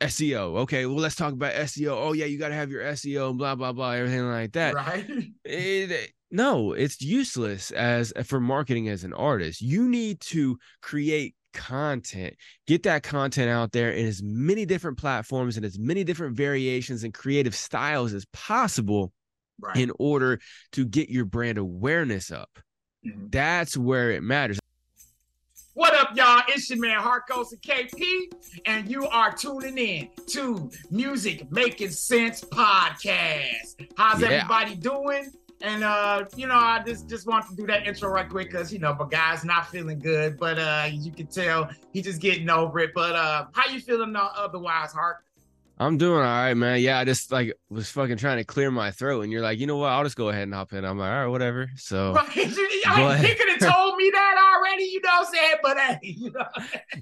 SEO. Okay, well, let's talk about SEO. Oh, yeah, you got to have your SEO, and blah, blah, blah, everything like that. Right. It, no, it's useless as for marketing as an artist. You need to create content, get that content out there in as many different platforms and as many different variations and creative styles as possible Right. in order to get your brand awareness up. Mhm. That's where it matters. What up, y'all? It's your man Harkos and KP, and you are tuning in to Music Makin Cents Podcast. How's Yeah. everybody doing? And uh, you know, I just just want to do that intro right quick because you know, my guy's not feeling good, but uh, you can tell he's just getting over it. But uh, how you feeling uh, otherwise, Hark? I'm doing all right, man. Yeah, I just like was fucking trying to clear my throat, and you're like, you know what? I'll just go ahead and hop in. I'm like, all right, whatever. So Right. But- he could have told me that already, you know what I'm saying? But hey, you know.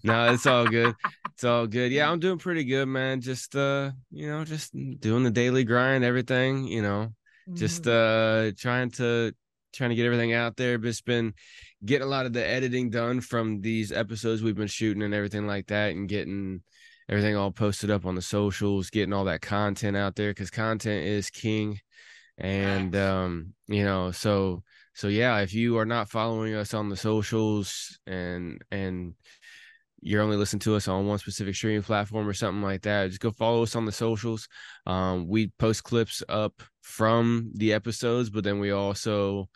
no, it's all good. It's all good. Yeah, I'm doing pretty good, man. Just uh, you know, just doing the daily grind, everything, you know, just uh trying to trying to get everything out there. Just been getting a lot of the editing done from these episodes we've been shooting and everything like that, and getting everything all posted up on the socials, getting all that content out there because content is king. And um, you know, so so yeah, if you are not following us on the socials and and you're only listening to us on one specific streaming platform or something like that, just go follow us on the socials. Um, we post clips up from the episodes, but then we also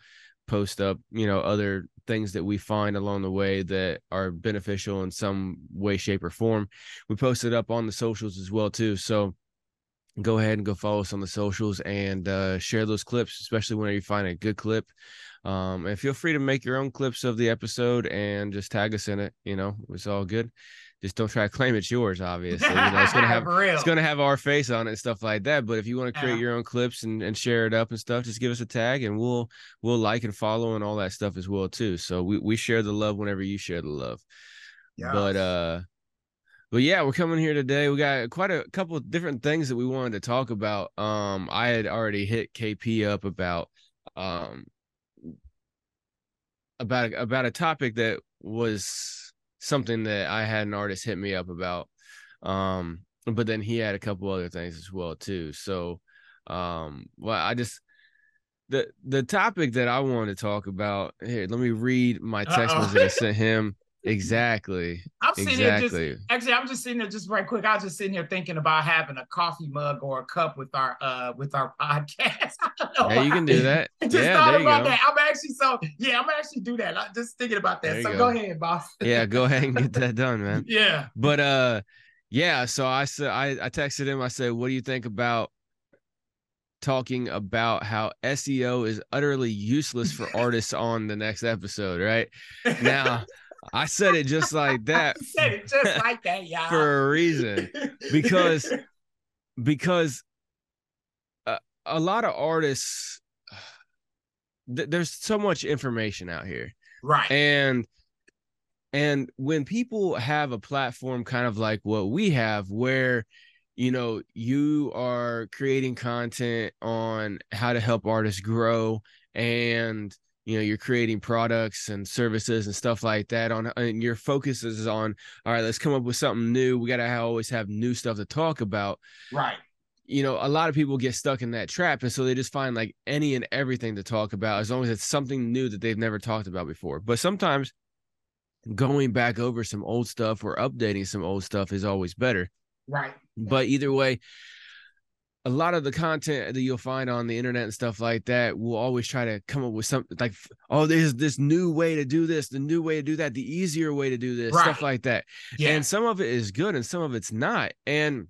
post up, you know, other things that we find along the way that are beneficial in some way, shape, or form. We post it up on the socials as well too. So go ahead and go follow us on the socials and uh, share those clips, especially whenever you find a good clip. Um, and feel free to make your own clips of the episode and just tag us in it. You know, it's all good. Just don't try to claim it's yours. Obviously, you know, it's gonna have it's gonna have our face on it and stuff like that. But if you want to create Yeah. your own clips and, and share it up and stuff, just give us a tag and we'll we'll like and follow and all that stuff as well too. So we we share the love whenever you share the love. But uh but yeah, we're coming here today. We got quite a couple of different things that we wanted to talk about. Um I had already hit KP up about um about about a topic that was something that I had an artist hit me up about. Um but then he had a couple other things as well too. So um well I just the the topic that I wanted to talk about here, let me read my text Uh-oh. message I sent him. Exactly. I'm sitting here just Exactly. actually I'm just sitting there just right quick. I was just sitting here thinking about having a coffee mug or a cup with our uh with our podcast. I don't know Yeah, you can do that. I just yeah, thought about that. I'm actually so yeah, I'm actually do that. I'm just thinking about that. There So go. go. ahead, boss. Yeah, go ahead and get that done, man. yeah. But uh yeah, so I said I, I texted him, I said, What do you think about talking about how SEO is utterly useless for artists on the next episode, right? Now I said it just like that I said it just like that, y'all. for a reason. because because a, a lot of artists th- there's so much information out here right. and and when people have a platform kind of like what we have where you know you are creating content on how to help artists grow and you know you're creating products and services and stuff like that on and your focus is on all right let's come up with something new we got to always have new stuff to talk about right. you know, a lot of people get stuck in that trap. And so they just find like any and everything to talk about as long as it's something new that they've never talked about before. But sometimes going back over some old stuff or updating some old stuff is always better. Right. But either way, a lot of the content that you'll find on the internet and stuff like that will always try to come up with something like, oh, there's this new way to do this, the new way to do that, the easier way to do this, stuff like that Yeah. and some of it is good and some of it's not and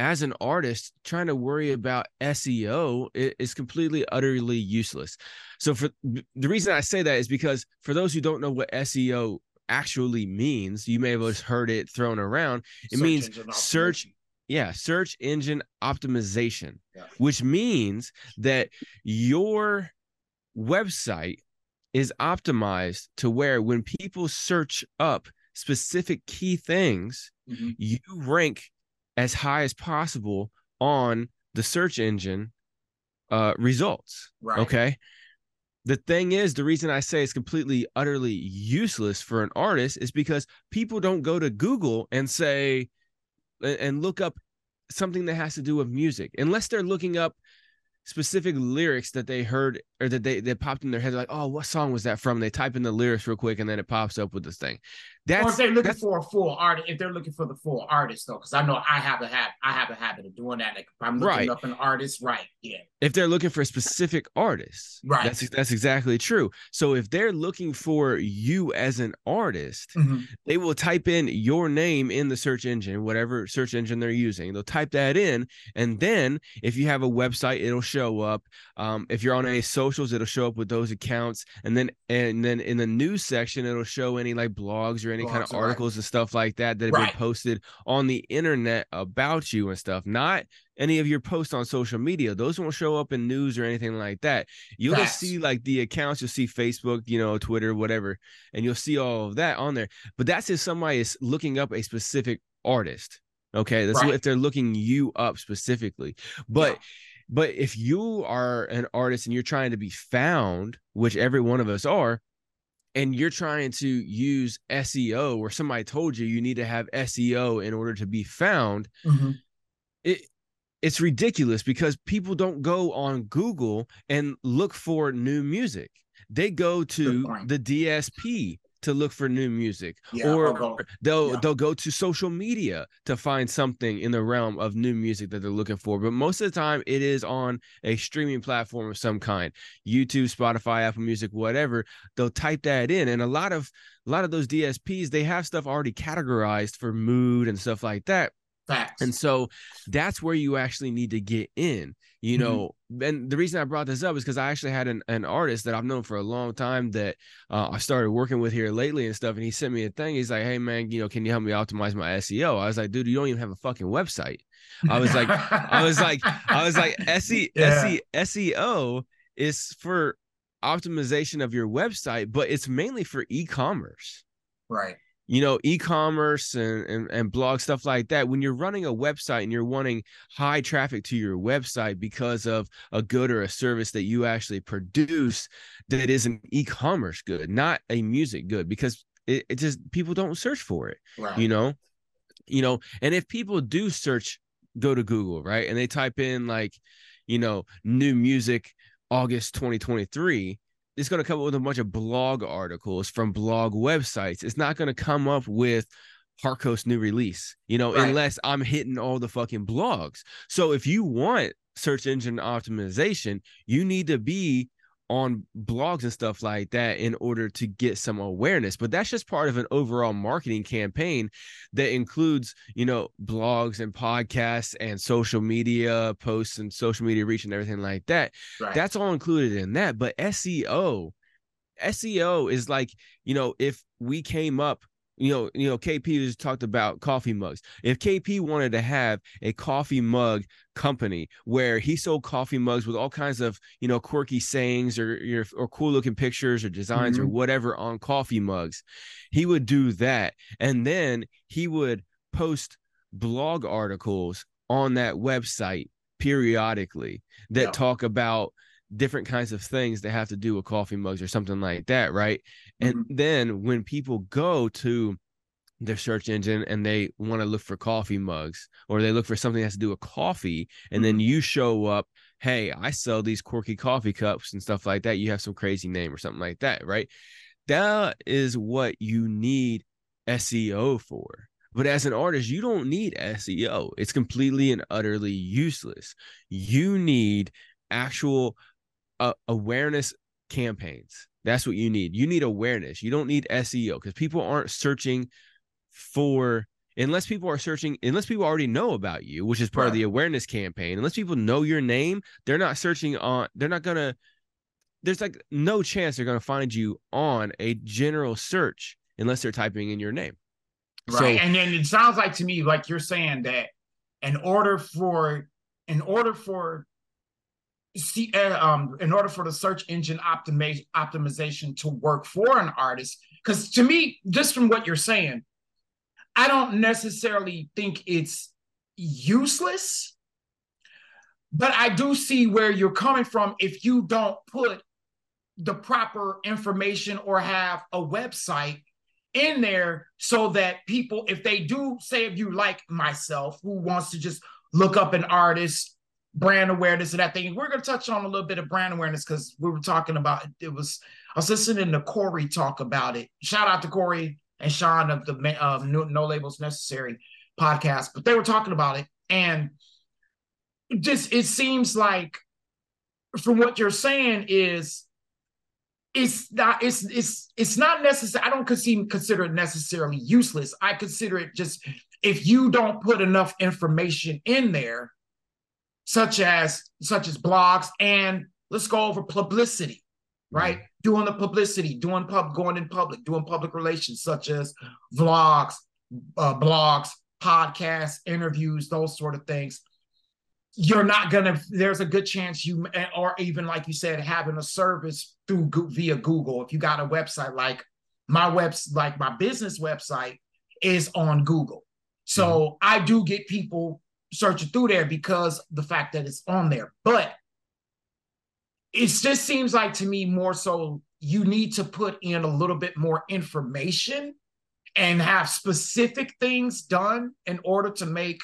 as an artist trying to worry about seo is completely utterly useless so for the reason i say that is because for those who don't know what seo actually means you may have heard it thrown around it Search means search. Yeah search engine optimization Yeah. which means that your website is optimized to where when people search up specific key things Mhm. you rank as high as possible on the search engine uh results Right. okay the thing is the reason i say it's completely utterly useless for an artist is because people don't go to google and say and look up something that has to do with music. Unless they're looking up specific lyrics that they heard or that they that popped in their head like oh what song was that from? They type in the lyrics real quick and then it pops up with this thing that's or if they're looking for a full artist if they're looking for the full artist though because i know i have a habit i have a habit of doing that like if i'm looking right. up an artist right yeah. If they're looking for a specific artist right. that's that's exactly true. So if they're looking for you as an artist mm-hmm. they will type in your name in the search engine whatever search engine they're using. They'll type that in and then if you have a website it'll show up. Um, if you're on any socials it'll show up with those accounts. And then and then in the news section it'll show any like blogs or any blogs, kind of articles right. and stuff like that that have right. been posted on the internet about you and stuff not any of your posts on social media those won't show up in news or anything like that you'll just see like the accounts you'll see facebook you know twitter whatever and you'll see all of that on there but that's if somebody is looking up a specific artist okay that's right. if they're looking you up specifically but yeah but if you are an artist and you're trying to be found, which every one of us are, and you're trying to use SEO or somebody told you you need to have SEO in order to be found, mm-hmm. it it's ridiculous because people don't go on Google and look for new music. They go to the DSP to look for new music yeah, or they'll yeah. they'll go to social media to find something in the realm of new music that they're looking for but most of the time it is on a streaming platform of some kind youtube spotify apple music whatever they'll type that in and a lot of a lot of those dsps they have stuff already categorized for mood and stuff like that Facts. And so that's where you actually need to get in, you mm-hmm. know. Mm-hmm. And the reason I brought this up is because I actually had an, an artist that I've known for a long time that uh, I started working with here lately and stuff. And he sent me a thing. He's like, hey, man, you know, can you help me optimize my SEO? I was like, dude, you don't even have a fucking website. I was like, I was like, I was like, SE, yeah. SE, SEO is for optimization of your website, but it's mainly for e commerce. Right you know e-commerce and, and, and blog stuff like that when you're running a website and you're wanting high traffic to your website because of a good or a service that you actually produce that is an e-commerce good not a music good because it, it just people don't search for it right. you know you know and if people do search go to google right and they type in like you know new music august 2023 it's going to come up with a bunch of blog articles from blog websites. It's not going to come up with Harkos' new release, you know, right. unless I'm hitting all the fucking blogs. So if you want search engine optimization, you need to be on blogs and stuff like that in order to get some awareness but that's just part of an overall marketing campaign that includes you know blogs and podcasts and social media posts and social media reach and everything like that right. that's all included in that but SEO SEO is like you know if we came up you know, you know, KP just talked about coffee mugs. If KP wanted to have a coffee mug company where he sold coffee mugs with all kinds of, you know, quirky sayings or or, or cool looking pictures or designs mm-hmm. or whatever on coffee mugs, he would do that, and then he would post blog articles on that website periodically that yeah. talk about different kinds of things that have to do with coffee mugs or something like that, right? Mm-hmm. And then when people go to their search engine and they want to look for coffee mugs or they look for something that has to do with coffee, and mm-hmm. then you show up, hey, I sell these quirky coffee cups and stuff like that. You have some crazy name or something like that, right? That is what you need SEO for. But as an artist, you don't need SEO. It's completely and utterly useless. You need actual uh, awareness campaigns. That's what you need. You need awareness. You don't need SEO because people aren't searching for unless people are searching unless people already know about you, which is part right. of the awareness campaign. Unless people know your name, they're not searching on. They're not gonna. There's like no chance they're gonna find you on a general search unless they're typing in your name. Right, so, and then it sounds like to me like you're saying that in order for in order for see, um, in order for the search engine optimization optimization to work for an artist, because to me, just from what you're saying, I don't necessarily think it's useless, but I do see where you're coming from if you don't put the proper information or have a website in there so that people, if they do say, if you like myself, who wants to just look up an artist, brand awareness and that thing, we're going to touch on a little bit of brand awareness because we were talking about it was, I was listening to Corey talk about it. Shout out to Corey and Sean of the uh, no, no Labels Necessary podcast, but they were talking about it. And just, it seems like from what you're saying is it's not it's it's it's not necessary. I don't consider it necessarily useless. I consider it just if you don't put enough information in there, such as such as blogs and let's go over publicity, right? Mm-hmm. Doing the publicity, doing pub, going in public, doing public relations, such as vlogs, uh, blogs, podcasts, interviews, those sort of things you're not gonna there's a good chance you or even like you said having a service through via google if you got a website like my webs like my business website is on google so mm-hmm. i do get people searching through there because the fact that it's on there but it just seems like to me more so you need to put in a little bit more information and have specific things done in order to make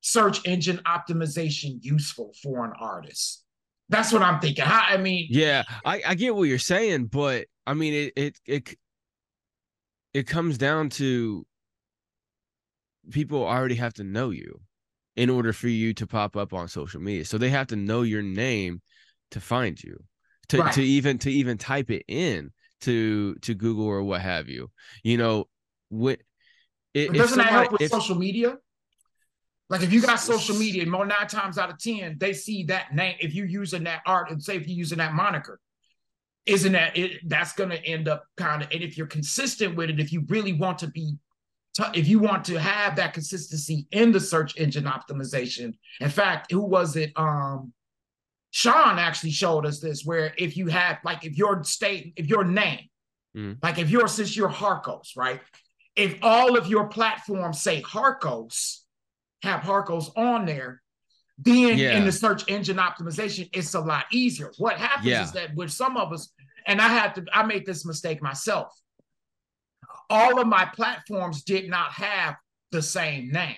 search engine optimization useful for an artist? That's what I'm thinking. How, I mean, yeah, I, I get what you're saying, but I mean, it it it it comes down to people already have to know you in order for you to pop up on social media. So they have to know your name to find you, to right. to even to even type it in to to Google or what have you. You know, what it, doesn't somebody, that help with if, social media? Like if you got social media, more nine times out of ten, they see that name. If you're using that art, and say if you're using that moniker, isn't that it? That's to end up kind of. And if you're consistent with it, if you really want to be, if you want to have that consistency in the search engine optimization. In fact, who was it? Um, Sean actually showed us this, where if you have like if your state, if your name, mm. like if you're since you're Harkos, right? If all of your platforms say Harkos have Harkos on there, then yeah. in the search engine optimization, it's a lot easier. What happens yeah. is that with some of us, and I had to, I made this mistake myself. All of my platforms did not have the same name.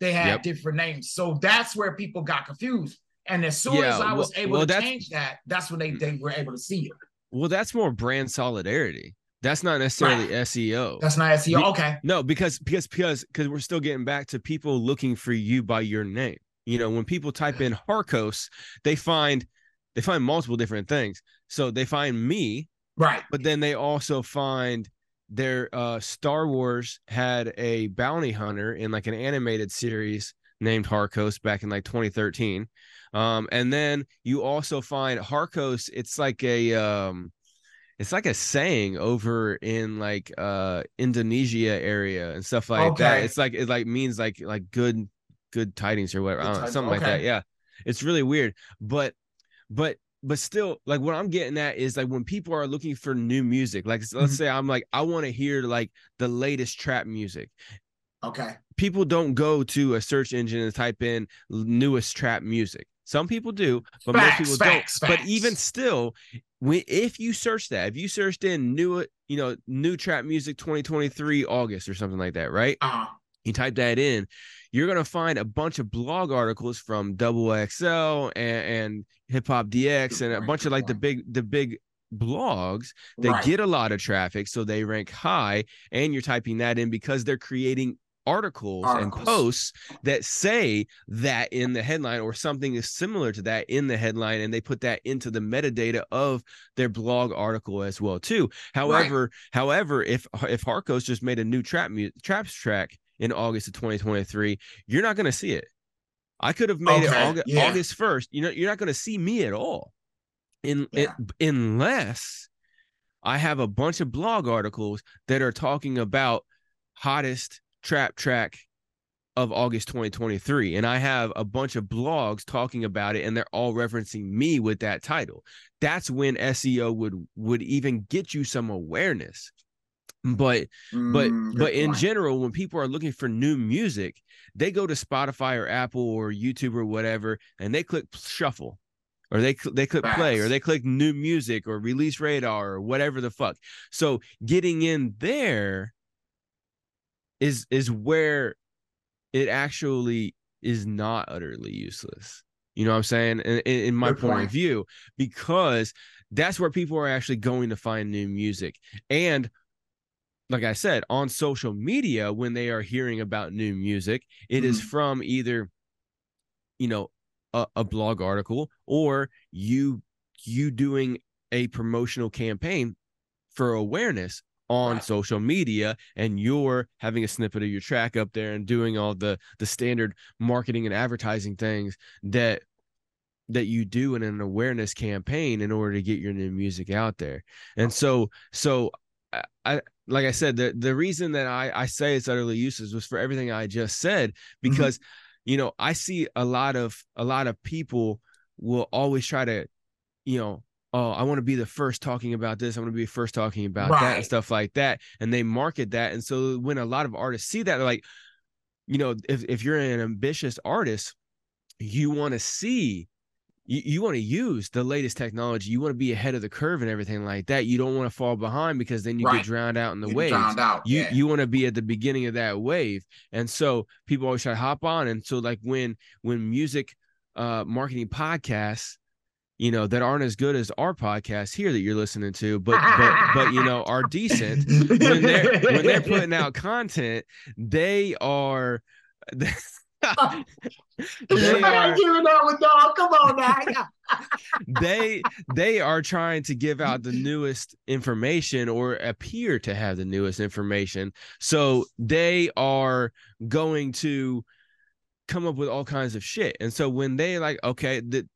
They had yep. different names. So that's where people got confused. And as soon yeah, as I was well, able well, to change that, that's when they, mm. they were able to see it. Well, that's more brand solidarity. That's not necessarily right. SEO. That's not SEO. Okay. No, because because because because we're still getting back to people looking for you by your name. You know, when people type in Harkos, they find they find multiple different things. So they find me, right? But then they also find their uh Star Wars had a bounty hunter in like an animated series named Harkos back in like 2013. Um, and then you also find Harkos, it's like a um it's like a saying over in like uh Indonesia area and stuff like okay. that. It's like it like means like like good good tidings or whatever, know, something okay. like that. Yeah. It's really weird. But but but still like what I'm getting at is like when people are looking for new music, like mm-hmm. let's say I'm like I want to hear like the latest trap music. Okay. People don't go to a search engine and type in newest trap music. Some people do, but facts, most people facts, don't. Facts. But even still, when if you search that, if you searched in new, you know, new trap music 2023 August or something like that, right? Uh-huh. You type that in, you're gonna find a bunch of blog articles from Double XL and, and Hip Hop DX and a bunch of like the big the big blogs that right. get a lot of traffic, so they rank high. And you're typing that in because they're creating articles, articles, and posts that say that in the headline or something is similar to that in the headline and they put that into the metadata of their blog article as well too however right. however if if harkos just made a new trap traps track in august of 2023 you're not going to see it i could have made okay. it august, yeah. august 1st you know you're not going to see me at all in yeah. it, unless i have a bunch of blog articles that are talking about hottest trap track of August 2023 and I have a bunch of blogs talking about it and they're all referencing me with that title. That's when SEO would would even get you some awareness. But mm, but but point. in general when people are looking for new music, they go to Spotify or Apple or YouTube or whatever and they click shuffle or they they click play or they click new music or release radar or whatever the fuck. So getting in there is is where it actually is not utterly useless. You know what I'm saying? In, in my point, point of view, because that's where people are actually going to find new music. And like I said, on social media, when they are hearing about new music, it mm-hmm. is from either, you know, a, a blog article or you you doing a promotional campaign for awareness on right. social media and you're having a snippet of your track up there and doing all the the standard marketing and advertising things that that you do in an awareness campaign in order to get your new music out there and so so i like i said the the reason that i i say it's utterly useless was for everything i just said mm-hmm. because mm-hmm. you know i see a lot of a lot of people will always try to you know oh, I want to be the first talking about this. I want to be first talking about right. that and stuff like that. And they market that. And so when a lot of artists see that, they're like, you know, if, if you're an ambitious artist, you want to see, you, you want to use the latest technology. You want to be ahead of the curve and everything like that. You don't want to fall behind because then you right. get drowned out in the wave. You yeah. you want to be at the beginning of that wave. And so people always try to hop on. And so like when when music uh marketing podcasts you know that aren't as good as our podcast here that you're listening to but but but you know are decent when they're when they're putting out content they are they, they are, giving out with dog. Come on now. they they are trying to give out the newest information or appear to have the newest information. So they are going to come up with all kinds of shit. And so when they like, okay, the,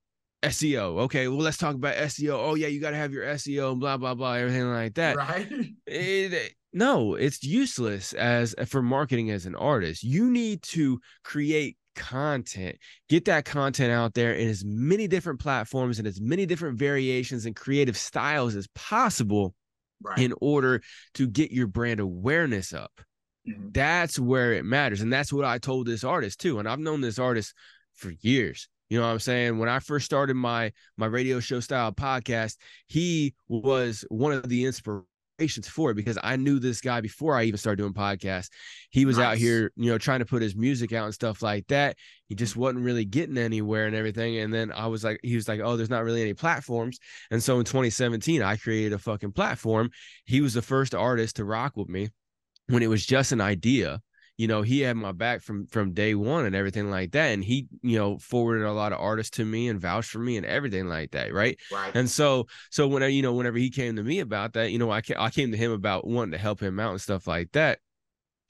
SEO. Okay, well, let's talk about SEO. Oh, yeah, you got to have your SEO, and blah, blah, blah, everything like that. Right. It, no, it's useless as for marketing as an artist. You need to create content, get that content out there in as many different platforms and as many different variations and creative styles as possible right. in order to get your brand awareness up. Mm-hmm. That's where it matters. And that's what I told this artist too. And I've known this artist for years you know what I'm saying? When I first started my my radio show style podcast, he was one of the inspirations for it because I knew this guy before I even started doing podcasts. He was nice. out here, you know, trying to put his music out and stuff like that. He just wasn't really getting anywhere and everything. And then I was like, he was like, oh, there's not really any platforms. And so in 2017, I created a fucking platform. He was the first artist to rock with me when it was just an idea you know he had my back from from day one and everything like that and he you know forwarded a lot of artists to me and vouched for me and everything like that right, right. and so so whenever you know whenever he came to me about that you know I, I came to him about wanting to help him out and stuff like that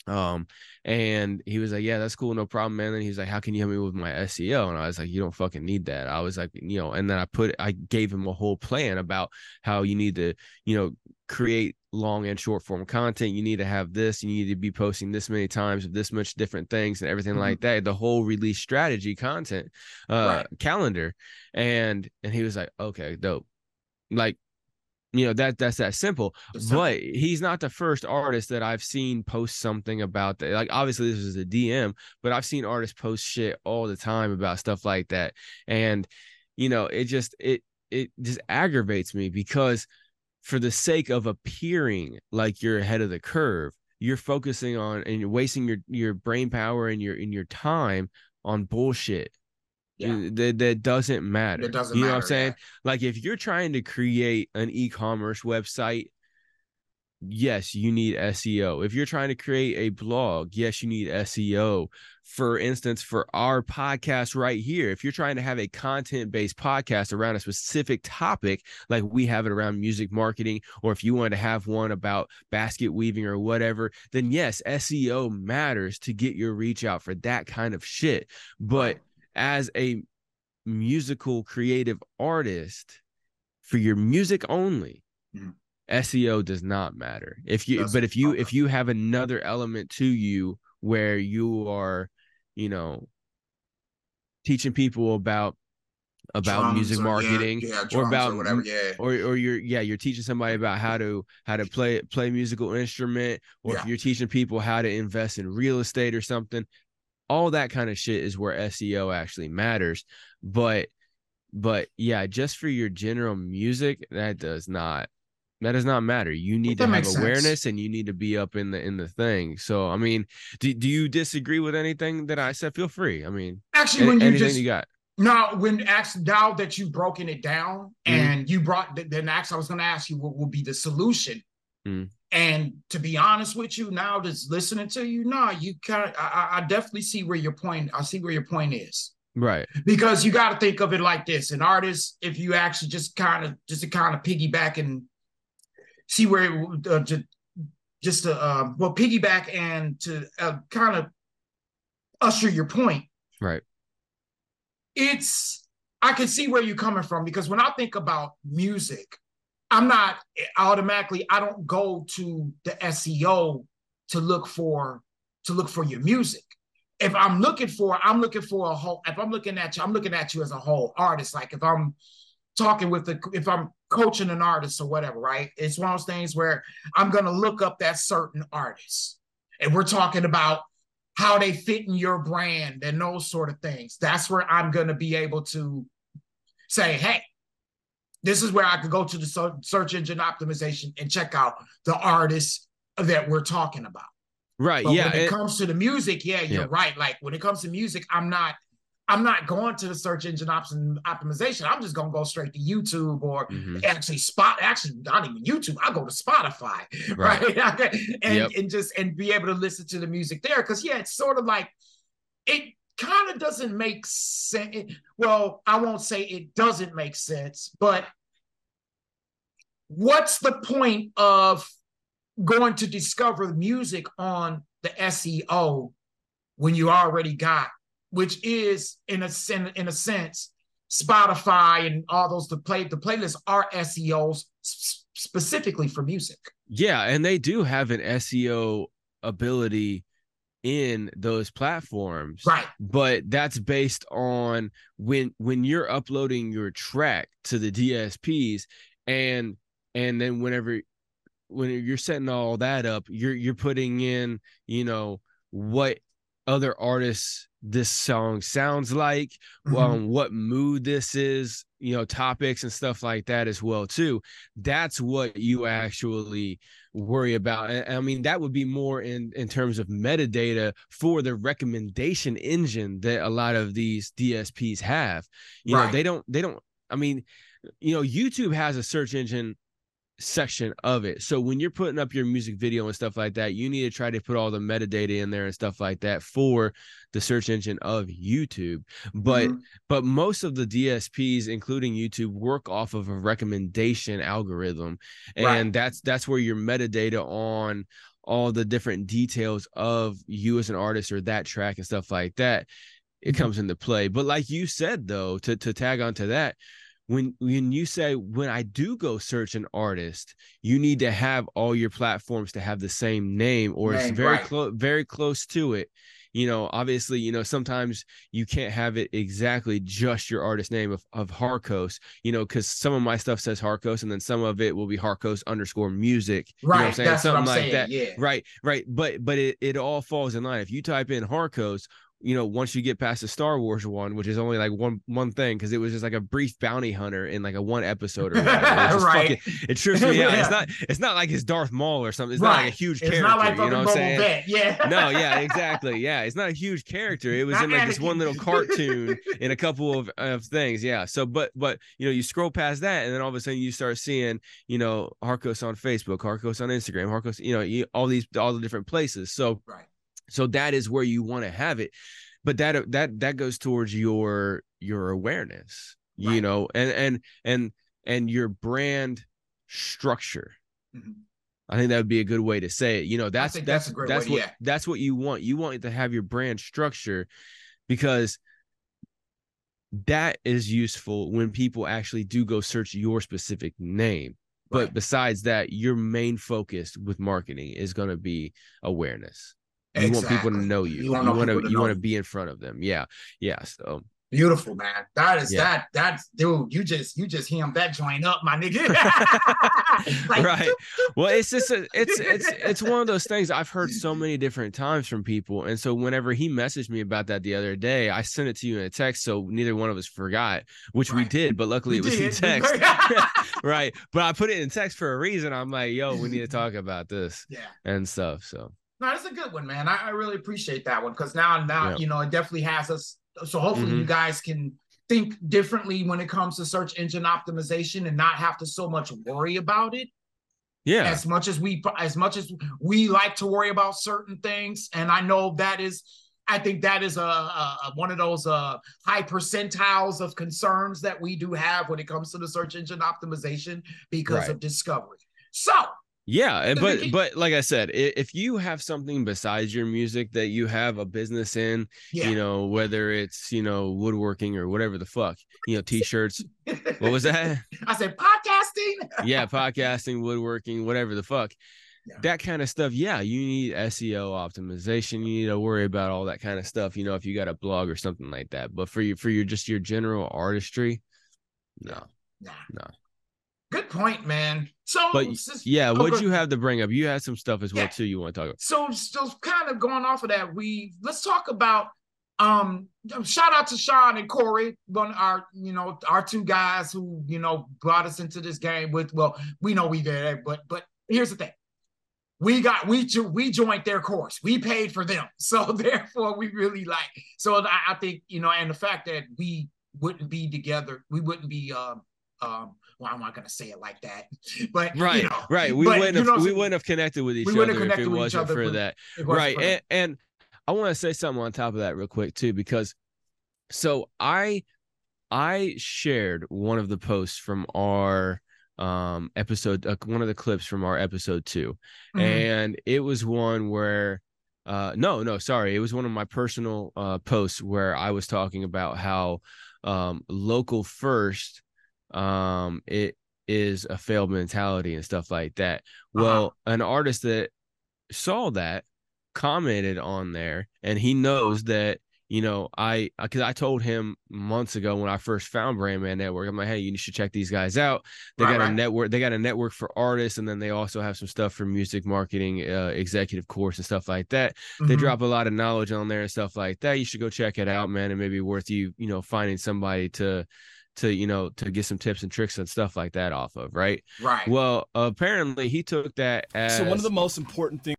um, and he was like, Yeah, that's cool, no problem, man. And he's like, How can you help me with my SEO? And I was like, You don't fucking need that. I was like, you know, and then I put I gave him a whole plan about how you need to, you know, create long and short form content. You need to have this, you need to be posting this many times of this much different things and everything mm-hmm. like that. The whole release strategy content uh right. calendar. And and he was like, Okay, dope. Like you know that that's that simple but he's not the first artist that i've seen post something about that like obviously this is a dm but i've seen artists post shit all the time about stuff like that and you know it just it it just aggravates me because for the sake of appearing like you're ahead of the curve you're focusing on and you're wasting your your brain power and your in your time on bullshit yeah. that, that doesn't matter. It doesn't you know what I'm saying? Yeah. Like if you're trying to create an e-commerce website, yes, you need SEO. If you're trying to create a blog, yes, you need SEO. For instance, for our podcast right here, if you're trying to have a content based podcast around a specific topic, like we have it around music marketing, or if you want to have one about basket weaving or whatever, then yes, SEO matters to get your reach out for that kind of shit. But as a musical creative artist for your music only mm-hmm. seo does not matter if you That's but if you if you have another element to you where you are you know teaching people about about drums music marketing or, yeah, yeah, or about or whatever yeah or or you're yeah you're teaching somebody about how to how to play play musical instrument or yeah. if you're teaching people how to invest in real estate or something all that kind of shit is where SEO actually matters. But but yeah, just for your general music, that does not that does not matter. You need That to have awareness sense. and you need to be up in the in the thing. So I mean, do, do you disagree with anything that I said? Feel free. I mean, Actually, when you just you got. now when actually now that you've broken it down Mhm. and you brought the, then actually I was going to ask you what will be the solution. Mhm. And to be honest with you, now just listening to you, nah, you kind of I, I- definitely see where your point. I see where your point is. Right. because you got to think of it like this an artist if you actually just kind of just to kind of piggyback and see where it, uh, just, just to uh, well piggyback and to uh, kind of usher your point Right. it's i can see where you're coming from because when i think about music i'm not eh, automatically i don't go to the seo to look for to look for your music. If i'm looking for i'm looking for a whole if i'm looking at you i'm looking at you as a whole artist. Like if i'm talking with the if i'm coaching an artist or whatever right? It's one of those things where i'm to look up that certain artist. And we're talking about how they fit in your brand and those sort of things. That's where I'm to be able to say, hey, this is where I could go to the search engine optimization and check out the artists that we're talking about. Right. But yeah. when it and- comes to the music, yeah, you're Yep. right. Like when it comes to music, I'm not. I'm not going to the search engine option optimization. I'm just gonna go straight to YouTube or Mhm. actually spot actually not even YouTube. I go to Spotify, Right. right? and Yep. and just and be able to listen to the music there. Cause yeah, it's sort of like it kind of doesn't make sense. Well, I won't say it doesn't make sense, but what's the point of going to discover music on the SEO when you already got, which is in a in a sense, Spotify and all those the play the playlists are SEOs specifically for music. Yeah, and they do have an SEO ability in those platforms. Right. But that's based on when when you're uploading your track to the DSPs and and then whenever when you're setting all that up, you're you're putting in, you know, what other artists this song sounds like, Mhm. um, what mood this is, you know, topics and stuff like that as well too. That's what you actually worry about. And I mean, that would be more in in terms of metadata for the recommendation engine that a lot of these DSPs have. You know, they don't they don't. I mean, you know, YouTube has a search engine section of it. So when you're putting up your music video and stuff like that, you need to try to put all the metadata in there and stuff like that for the search engine of YouTube. But Mhm. but most of the DSPs including YouTube work off of a recommendation algorithm and Right. that's that's where your metadata on all the different details of you as an artist or that track and stuff like that it Mhm. comes into play. But like you said though, to to tag onto that, when when you say when I do go search an artist, you need to have all your platforms to have the same name or it's very right. close very close to it. You know, obviously, you know, sometimes you can't have it exactly just your artist name of, of Harkos, you know, because some of my stuff says Harkos and then some of it will be Harkos underscore music. You know Right. I'm saying? That's Something I'm like saying. that. Yeah. Right, right. But but it, it all falls in line. If you type in Harkos, you know, once you get past the Star Wars one, which is only like one one thing, because it was just like a brief bounty hunter in like a one episode or whatever. It, Right. fucking- it trips me out. Yeah. It's not it's not like his Darth Maul or something. It's not like a huge It's character. not like you know what I'm saying? Yeah. no, yeah, exactly. Yeah, it's not a huge character. It was Not in like this one little cartoon in a couple of, of things. Yeah. So, but but you know, you scroll past that, and then all of a sudden you start seeing, you know, Harkos on Facebook, Harkos on Instagram, Harkos, you know, you, all these all the different places. So Right. So that is where you want to have it. But that that that goes towards your your awareness you know and and and and your brand structure. Mhm. i think that would be a good way to say it. You know that's that's that's a great that's way, what yeah. that's what you want. You want to have your brand structure because that is useful when people actually do go search your specific name. But besides that your main focus with marketing is going to be awareness you want people to know you. You You wanna know want to you want to be in front of them. Yeah. Yeah. So Beautiful, man. That is yeah. that. That's dude. You just you just him that joint up, my nigga. like, right. Well, it's just a, it's it's it's one of those things I've heard so many different times from people, and so whenever he messaged me about that the other day, I sent it to you in a text, so neither one of us forgot, which right. we did, but luckily we it was did. in text. right. But I put it in text for a reason. I'm like, yo, we need to talk about this. Yeah. And stuff. So. No, that's a good one, man. I, I really appreciate that one because now, now, yeah. you know, it definitely has us so hopefully mm-hmm. you guys can think differently when it comes to search engine optimization and not have to so much worry about it yeah as much as we as much as we like to worry about certain things and i know that is i think that is a, a one of those uh, high percentiles of concerns that we do have when it comes to the search engine optimization because right. of discovery so yeah, but but like I said, if you have something besides your music that you have a business in, yeah. you know, whether it's you know woodworking or whatever the fuck, you know, t-shirts. what was that? I said podcasting. yeah, podcasting, woodworking, whatever the fuck. Yeah. That kind of stuff, yeah, you need SEO optimization. You need to worry about all that kind of stuff. You know, if you got a blog or something like that. But for you, for your just your general artistry, no, nah. no. Good point, man. So, but just, yeah, oh, what you have to bring up? You had some stuff as well yeah. too. You want to talk about? So, so kind of going off of that, we let's talk about. Um, shout out to Sean and Corey, one our you know our two guys who you know brought us into this game with. Well, we know we did, but but here's the thing: we got we we joined their course. We paid for them, so therefore we really like. So I, I think you know, and the fact that we wouldn't be together, we wouldn't be um um well, I'm not gonna say it like that, but right, you know, right. We wouldn't have, we wouldn't have connected with each other if it wasn't for that. Right, for and, and I want to say something on top of that real quick too, because so I I shared one of the posts from our um episode uh, one of the clips from our episode 2 mm-hmm. and it was one where uh no no sorry it was one of my personal uh posts where i was talking about how um local first um it is a failed mentality and stuff like that uh-huh. well uh-huh. an artist that saw that commented on there and he knows that you know i because i told him months ago when i first found brandman network i'm like hey you should check these guys out they right, got right. a network they got a network for artists and then they also have some stuff for music marketing uh, executive course and stuff like that mm-hmm. they drop a lot of knowledge on there and stuff like that you should go check it out man it may be worth you you know finding somebody to to you know to get some tips and tricks and stuff like that off of right? Right. Well apparently he took that as so one of the most important things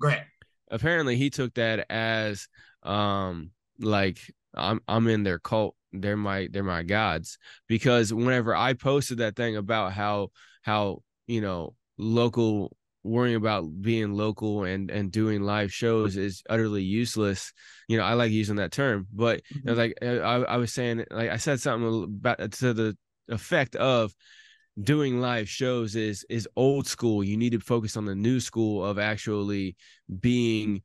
go ahead. Apparently he took that as um like i'm i'm in their cult they're my they're my gods because whenever i posted that thing about how how you know local worrying about being local and and doing live shows is utterly useless you know i like using that term but mm-hmm. like uh, I, I was saying like i said something about to the effect of doing live shows is is old school you need to focus on the new school of actually being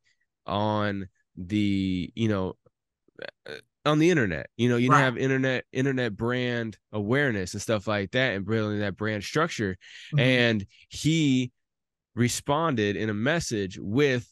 on the you know uh, on the internet you know you right. have internet internet brand awareness and stuff like that and building that brand structure mm-hmm. and he responded in a message with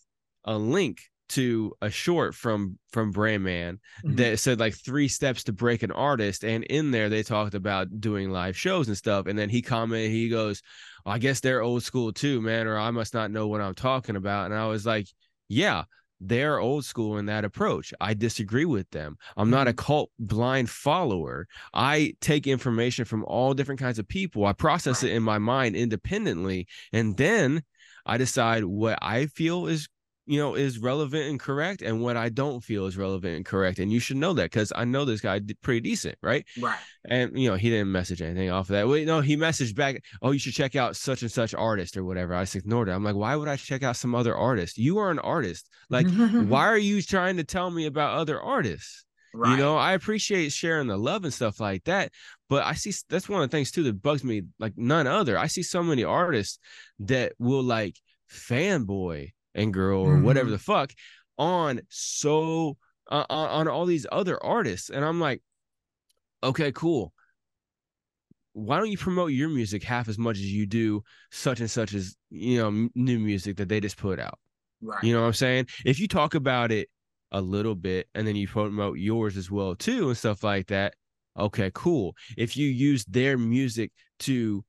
a link to a short from from Brandman mm-hmm. that said like three steps to break an artist, and in there they talked about doing live shows and stuff. And then he commented, he goes, well, "I guess they're old school too, man, or I must not know what I'm talking about." And I was like, "Yeah." They're old school in that approach. I disagree with them. I'm not a mm-hmm. cult blind follower. I take information from all different kinds of people. I process it in my mind independently. And then I decide what I feel is you know is relevant and correct and what i don't feel is relevant and correct and you should know that because i know this guy did pretty decent right? Right. And you know he didn't message anything off of that. Wait no he messaged back oh you should check out such and such artist or whatever. I just ignored it. I'm like why would i check out some other artist? You are an artist. Like why are you trying to tell me about other artists? Right. You know, I appreciate sharing the love and stuff like that. But I see that's one of the things too that bugs me like none other. I see so many artists that will like fanboy and girl or mm-hmm. whatever the fuck on so uh, on, on all these other artists. And I'm like, okay, cool. Why don't you promote your music half as much as you do such and such as, you know, new music that they just put out? Right. You know what I'm saying? If you talk about it a little bit and then you promote yours as well too and stuff like that okay cool if you use their music to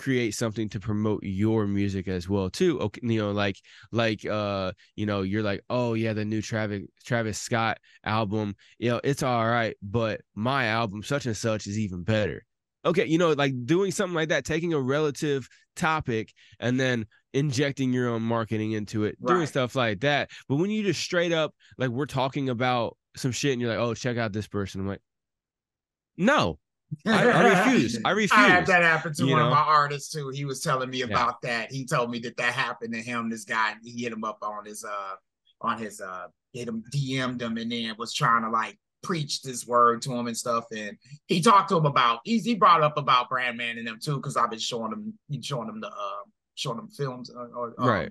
create something to promote your music as well too okay you know like like uh you know you're like oh yeah the new travis travis scott album you know it's all right but my album such and such is even better okay you know like doing something like that taking a relative topic and then injecting your own marketing into it right. doing stuff like that but when you just straight up like we're talking about some shit and you're like oh check out this person i'm like no I, I, refuse. I refuse. I had that happen to you one know? of my artists too. He was telling me about yeah. that. He told me that that happened to him. This guy, he hit him up on his uh on his uh hit him DM'd him and then was trying to like preach this word to him and stuff. And he talked to him about he's he brought up about Brandman and them too because I've been showing him showing him the uh showing him films or, or um, right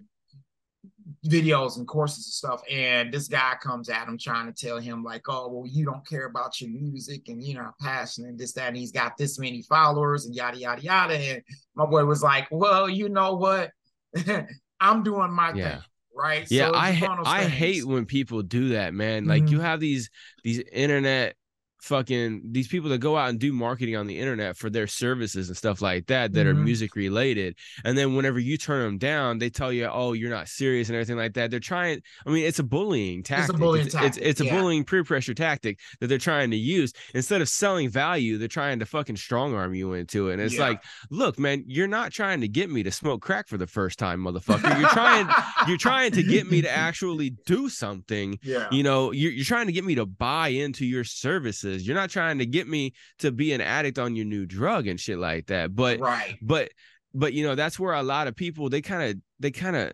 videos and courses and stuff. And this guy comes at him trying to tell him, like, oh, well, you don't care about your music and you're not passionate and this, that, and he's got this many followers and yada, yada, yada. And my boy was like, well, you know what? I'm doing my yeah. thing. Right. Yeah, so I I hate when people do that, man. Like mm-hmm. you have these these internet fucking these people that go out and do marketing on the internet for their services and stuff like that that mm-hmm. are music related and then whenever you turn them down they tell you oh you're not serious and everything like that they're trying i mean it's a bullying tactic it's a bullying, it's, tactic. It's, it's, a yeah. bullying peer pressure tactic that they're trying to use instead of selling value they're trying to fucking strong arm you into it and it's yeah. like look man you're not trying to get me to smoke crack for the first time motherfucker you're trying you're trying to get me to actually do something yeah you know you're, you're trying to get me to buy into your services You're not trying to get me to be an addict on your new drug and shit like that. But right. but but you know, that's where a lot of people they kind of they kind of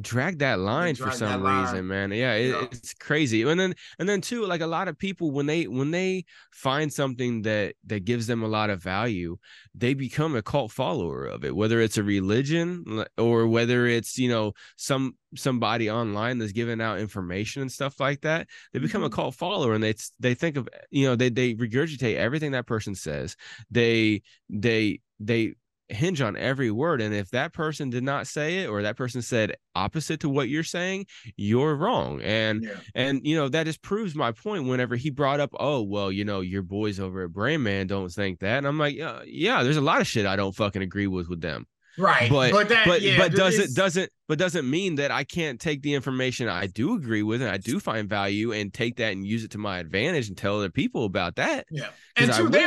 drag that line drag for some reason man. Yeah, it, yeah, it's crazy. And then and then too like a lot of people when they when they find something that that gives them a lot of value they become a cult follower of it whether it's a religion or whether it's you know some somebody online that's giving out information and stuff like that they become mm-hmm. a cult follower and they they think of you know they they regurgitate everything that person says. They they they hinge on every word and if that person did not say it or that person said opposite to what you're saying you're wrong and yeah. and you know that just proves my point whenever he brought up oh well you know your boys over at Brandman don't think that and i'm like yeah yeah there's a lot of shit i don't fucking agree with with them right. But but that, but, yeah, but does it doesn't but doesn't mean that i can't take the information i do agree with and i do find value and take that and use it to my advantage and tell other people about that? Yeah. And two they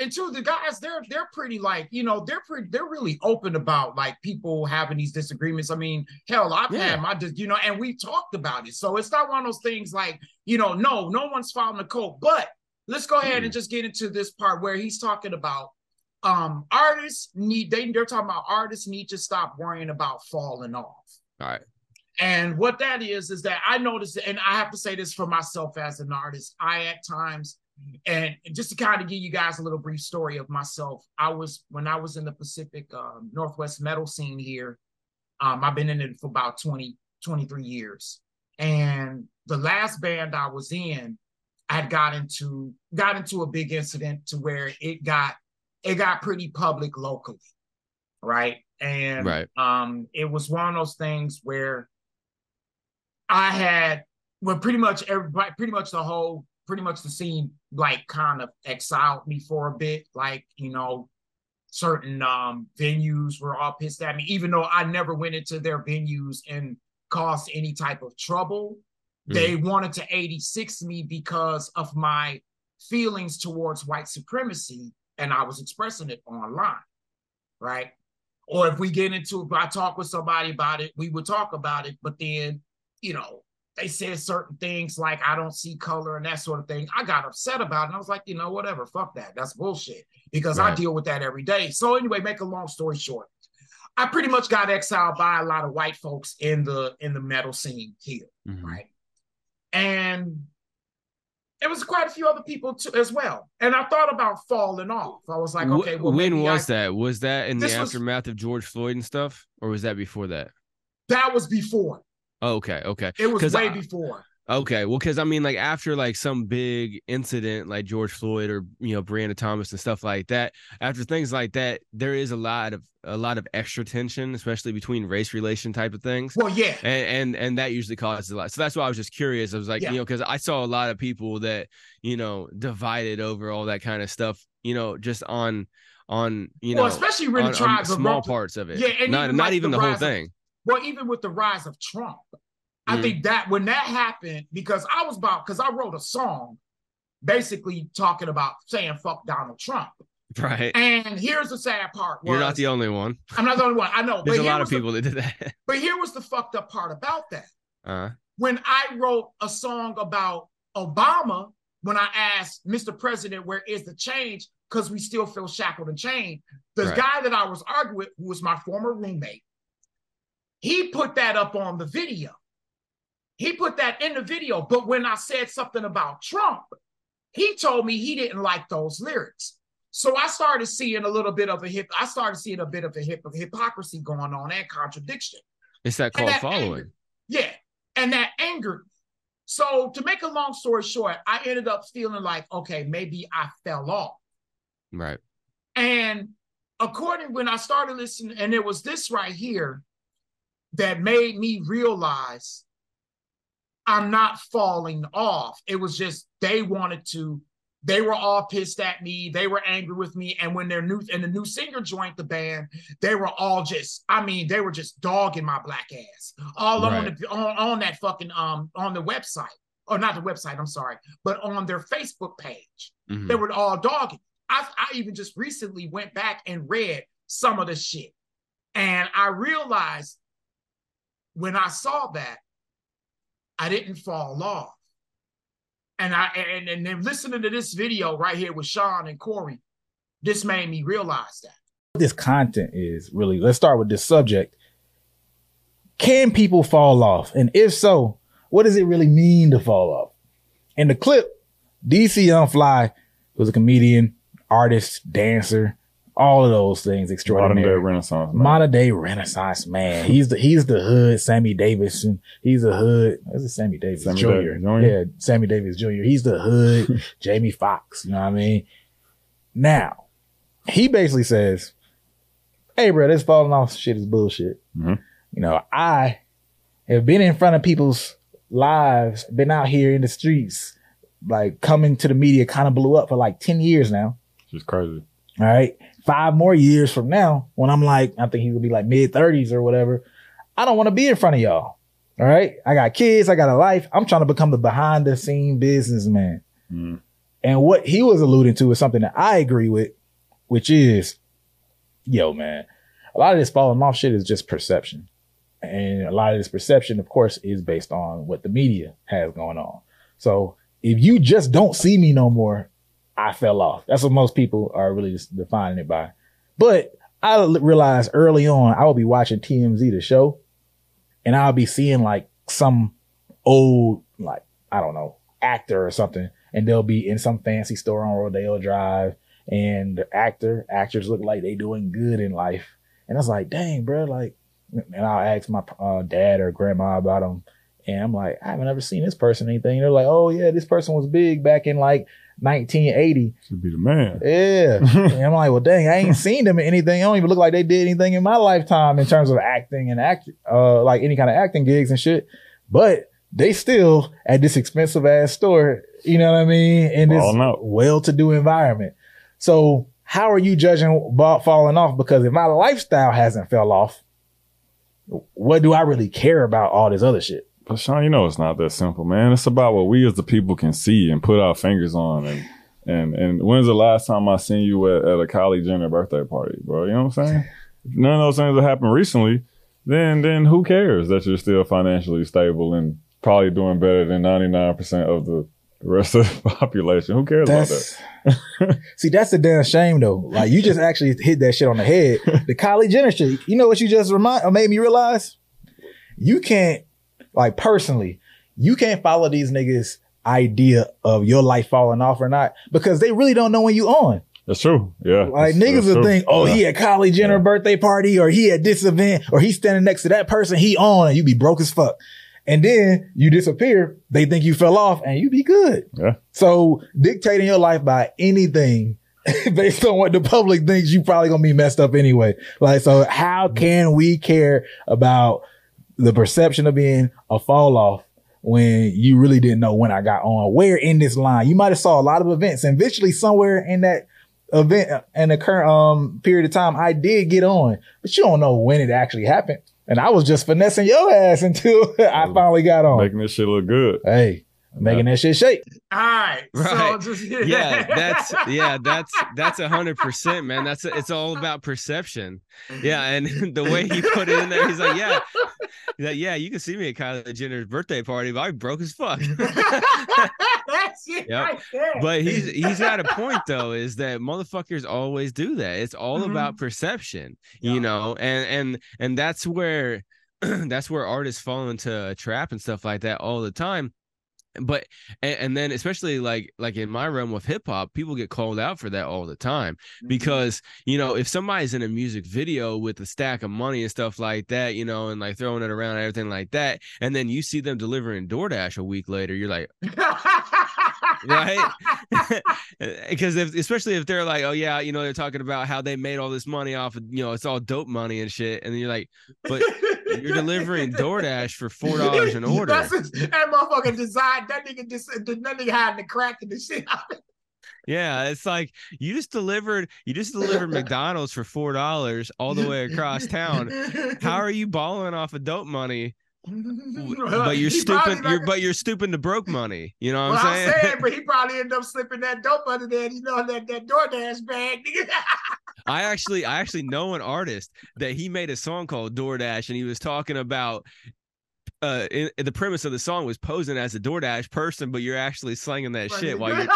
and two the guys they're they're pretty like you know they're pretty they're really open about like people having these disagreements. I mean hell i've yeah. had my just, you know and we talked about it. So it's not one of those things like you know no no one's following the code. But let's go ahead mm. and just get into this part where he's talking about um artists need they they're talking about artists need to stop worrying about falling off. All right. And what that is is that I noticed, and I have to say this for myself as an artist, I at times, and just to kind of give you guys a little brief story of myself, I was when I was in the Pacific um, Northwest metal scene here. Um, I've been in it for about 20, 23 years. And the last band I was in, I had got into got into a big incident to where it got it got pretty public locally, right? And right. um, it was one of those things where I had well, pretty much everybody, pretty much the whole, pretty much the scene, like kind of exiled me for a bit. Like you know, certain um venues were all pissed at me, even though I never went into their venues and caused any type of trouble. Mm. They wanted to 86 me because of my feelings towards white supremacy and I was expressing it online, right? Or if we get into if I talk with somebody about it, we would talk about it, but then, you know, they said certain things like I don't see color and that sort of thing. I got upset about it. And I was like, you know, whatever, fuck that. That's bullshit. Because right. I deal with that every day. So anyway, make a long story short. I pretty much got exiled by a lot of white folks in the in the metal scene here, mm-hmm. right? And it was quite a few other people too as well. And I thought about falling off. I was like, okay, well, when was I... that? Was that in the aftermath was... of George Floyd and stuff, or was that before that? That was before. Oh, okay, okay. It was way I, before. Okay, well, because I mean, like after like some big incident like George Floyd or you know Breonna Thomas and stuff like that, after things like that, there is a lot of a lot of extra tension, especially between race relation type of things. Well, yeah, and and, and that usually causes a lot. So that's why I was just curious. I was like, yeah. you know, because I saw a lot of people that you know divided over all that kind of stuff. You know, just on on you know, especially when on, tribes small parts of it. Yeah, and not not even the, the whole thing. Of, well, even with the rise of Trump, I mm. think that when that happened, because I was about because I wrote a song basically talking about saying fuck Donald Trump. Right. And here's the sad part. Was, You're not the only one. I'm not the only one. I know. There's a lot of people the, that did that. But here was the fucked up part about that. Uh-huh. When I wrote a song about Obama, when I asked Mr. President, where is the change? Because we still feel shackled and chained. The right. guy that I was arguing with, who was my former roommate, he put that up on the video. He put that in the video. But when I said something about Trump, he told me he didn't like those lyrics. So I started seeing a little bit of a hip. I started seeing a bit of a hip of hypocrisy going on and contradiction. It's that called that following. Angered, yeah, and that angered. So to make a long story short, I ended up feeling like, okay, maybe I fell off. Right. And according when I started listening, and it was this right here that made me realize I'm not falling off. It was just they wanted to, they were all pissed at me. They were angry with me. And when their new and the new singer joined the band, they were all just, I mean, they were just dogging my black ass all right. on the on, on that fucking um on the website. Or not the website, I'm sorry, but on their Facebook page. Mm-hmm. They were all dogging. I, I even just recently went back and read some of the shit. And I realized when I saw that, I didn't fall off. And I and, and then listening to this video right here with Sean and Corey, this made me realize that. This content is really, let's start with this subject. Can people fall off? And if so, what does it really mean to fall off? In the clip, DC Young Fly was a comedian, artist, dancer, all of those things extraordinary. Modern day Renaissance man. Modern day Renaissance man. He's the he's the hood Sammy Davis. He's the hood. Is Sammy Davis Sammy Jr. Davis Jr. Yeah, Sammy Davis Jr. He's the hood Jamie Foxx. You know what I mean? Now, he basically says, "Hey, bro, this falling off shit is bullshit." Mm-hmm. You know, I have been in front of people's lives, been out here in the streets, like coming to the media, kind of blew up for like ten years now. It's crazy. All right five more years from now, when I'm like, I think he would be like mid 30s or whatever, I don't want to be in front of y'all. All right. I got kids. I got a life. I'm trying to become the behind the scene businessman. Mm. And what he was alluding to is something that I agree with, which is, yo, man, a lot of this falling off shit is just perception. And a lot of this perception, of course, is based on what the media has going on. So if you just don't see me no more, I fell off. That's what most people are really just defining it by. But I realized early on, I would be watching TMZ, the show, and I'll be seeing like some old, like, I don't know, actor or something, and they'll be in some fancy store on Rodeo Drive, and the actor, actors look like they doing good in life. And I was like, dang, bro, like, and I'll ask my uh, dad or grandma about them. And I'm like, I haven't ever seen this person anything. They're like, oh yeah, this person was big back in like 1980. Should be the man. Yeah. and I'm like, well, dang, I ain't seen them in anything. I don't even look like they did anything in my lifetime in terms of acting and act, uh, like any kind of acting gigs and shit. But they still at this expensive ass store, you know what I mean? In this well to do environment. So how are you judging about falling off? Because if my lifestyle hasn't fell off, what do I really care about all this other shit? But Sean, you know it's not that simple, man. It's about what we as the people can see and put our fingers on. And and and when's the last time I seen you at, at a Kylie Jenner birthday party, bro? You know what I'm saying? If none of those things have happened recently, then then who cares that you're still financially stable and probably doing better than 99% of the rest of the population. Who cares that's, about that? see, that's the damn shame though. Like you just actually hit that shit on the head. The Kylie Jenner shit. You know what you just remind or made me realize? You can't like personally, you can't follow these niggas idea of your life falling off or not because they really don't know when you on. That's true. Yeah. Like niggas will think, oh, yeah. he at Kylie Jenner yeah. birthday party or he at this event or he's standing next to that person, he on and you be broke as fuck. and then you disappear, they think you fell off and you be good. Yeah. So dictating your life by anything based on what the public thinks, you probably gonna be messed up anyway. Like, so how can we care about the perception of being a fall off when you really didn't know when I got on? Where in this line? You might have saw a lot of events and eventually somewhere in that event and the current um period of time, I did get on, but you don't know when it actually happened. And I was just finessing your ass until I finally got on. Making this shit look good. Hey, making that shit shake. All right. So Right. just, yeah that's yeah that's that's a hundred percent man that's it's all about perception yeah and the way he put it in there he's like yeah he's like yeah you can see me at kylie jenner's birthday party but i broke as fuck That's it Yep. right there. but he's he's got a point though is that motherfuckers always do that it's all Mhm. about perception Yeah. you know and and and that's where that's where artists fall into a trap and stuff like that all the time but and, and then especially like like in my realm of hip hop people get called out for that all the time Mm-hmm. because you know if somebody's in a music video with a stack of money and stuff like that you know and like throwing it around and everything like that and then you see them delivering DoorDash a week later you're like right because if especially if they're like oh yeah you know they're talking about how they made all this money off of you know it's all dope money and shit and then you're like but you're delivering DoorDash for four dollars an order That's it. that motherfucker design. That nigga just that nigga had the crack in the shit. Yeah, it's like you just delivered you just delivered McDonald's for four dollars all the way across town. How are you balling off of dope money? But you're stupid. You're like- but you're stooping to broke money. You know what Well, I'm saying? I'm saying, but he probably ended up slipping that dope under there. You know that that DoorDash bag. I actually I actually know an artist that he made a song called DoorDash, and he was talking about. Uh, in, in the premise of the song was posing as a DoorDash person, but you're actually slinging that shit while you're,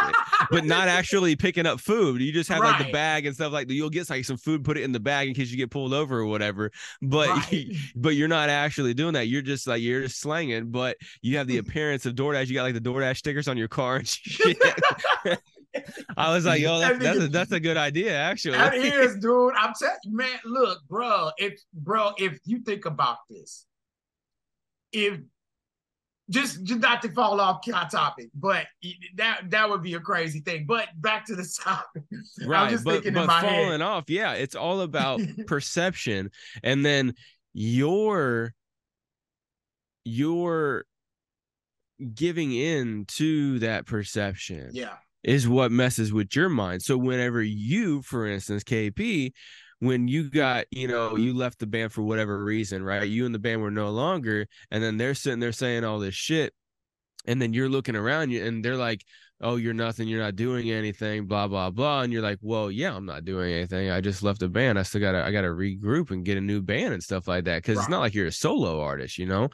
but not actually picking up food. You just have like the bag and stuff like that. You'll get like some food, put it in the bag in case you get pulled over or whatever. But Right. but you're not actually doing that. You're just like you're just slanging, but you have the appearance of DoorDash. You got like the DoorDash stickers on your car and shit. I was like, yo, that's that's a, that's a good idea, actually. That is, dude. I'm telling you, man. Look, bro. If bro, if you think about this, if just just not to fall off topic, but that that would be a crazy thing. But back to the topic. I'm right just but, thinking but in my falling head. off yeah it's all about perception and then your your giving in to that perception Yeah. is what messes with your mind so whenever you for instance kp when you got you know you left the band for whatever reason right? You and the band were no longer and then they're sitting there saying all this shit and then you're looking around you and they're like oh you're nothing you're not doing anything blah blah blah and you're like well yeah i'm not doing anything i just left the band i still gotta i gotta regroup and get a new band and stuff like that because it's not like you're a solo artist you know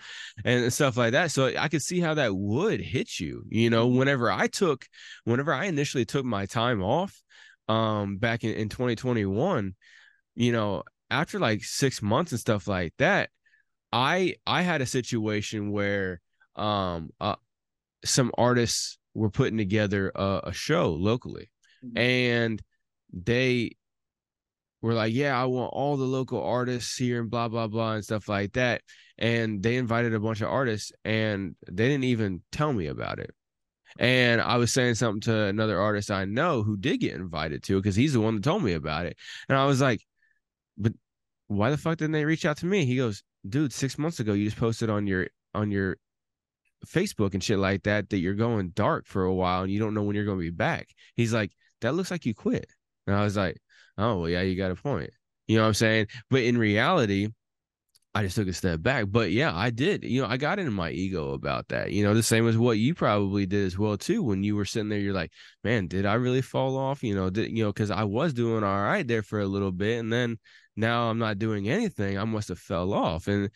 and stuff like that so i could see how that would hit you you know? Whenever i took whenever i initially took my time off um back in, in 2021 you know after like six months and stuff like that i i had a situation where um uh, some artists were putting together a, a show locally Mhm. and they were like yeah i want all the local artists here and blah blah blah and stuff like that and they invited a bunch of artists and they didn't even tell me about it and i was saying something to another artist i know who did get invited to because he's the one that told me about it and i was like why the fuck didn't they reach out to me he goes dude six months ago you just posted on your on your Facebook and shit like that that you're going dark for a while and you don't know when you're going to be back. He's like, that looks like you quit. And I was like, oh, well, yeah, you got a point. You know what I'm saying? But in reality, I just took a step back. But yeah, I did. You know, I got into my ego about that. You know, the same as what you probably did as well too. When you were sitting there, you're like, man, did I really fall off? You know, did you know? Because I was doing all right there for a little bit, and then now I'm not doing anything. I must have fell off. And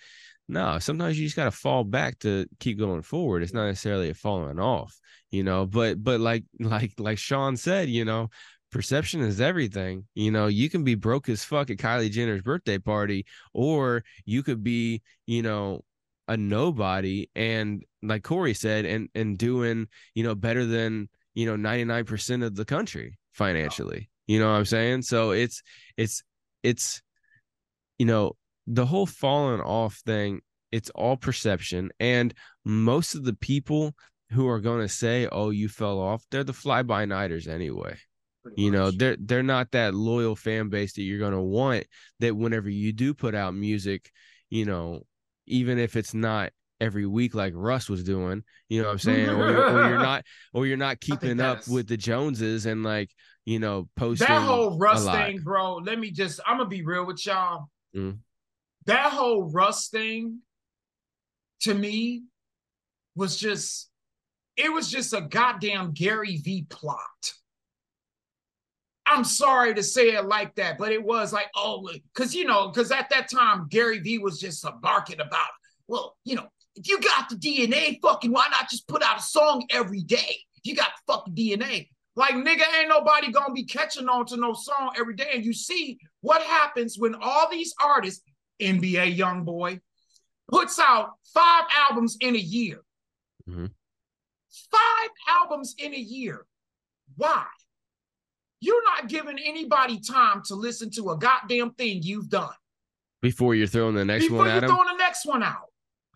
no, sometimes you just got to fall back to keep going forward. It's not necessarily a falling off, you know. But but like like like Sean said, you know, perception is everything. You know, you can be broke as fuck at Kylie Jenner's birthday party, or you could be, you know, a nobody and like Corey said, and and doing, you know, better than, you know, 99% of the country financially. You know what I'm saying? So it's it's it's you know, the whole falling off thing it's all perception and most of the people who are going to say oh you fell off they're the fly by nighters anyway Pretty you know they're they're not that loyal fan base that you're going to want that whenever you do put out music you know even if it's not every week like russ was doing you know what i'm saying or, you're, or you're not or you're not keeping up is- with the joneses and like you know posting that whole Russ thing, bro. Let me just, I'm gonna be real with y'all. Mm. That whole Russ thing, to me, was just, it was just a goddamn Gary V plot. I'm sorry to say it like that, but it was like, oh, because you know, because at that time Gary V was just uh, barking about, well, you know, if you got the DNA, fucking, why not just put out a song every day? You got the fucking DNA. Like, nigga, ain't nobody gonna be catching on to no song every day. And you see what happens when all these artists, NBA Young Boy, puts out five albums in a year. Mhm. Five albums in a year. Why? You're not giving anybody time to listen to a goddamn thing you've done before you're throwing the next before one you're throwing the next one out.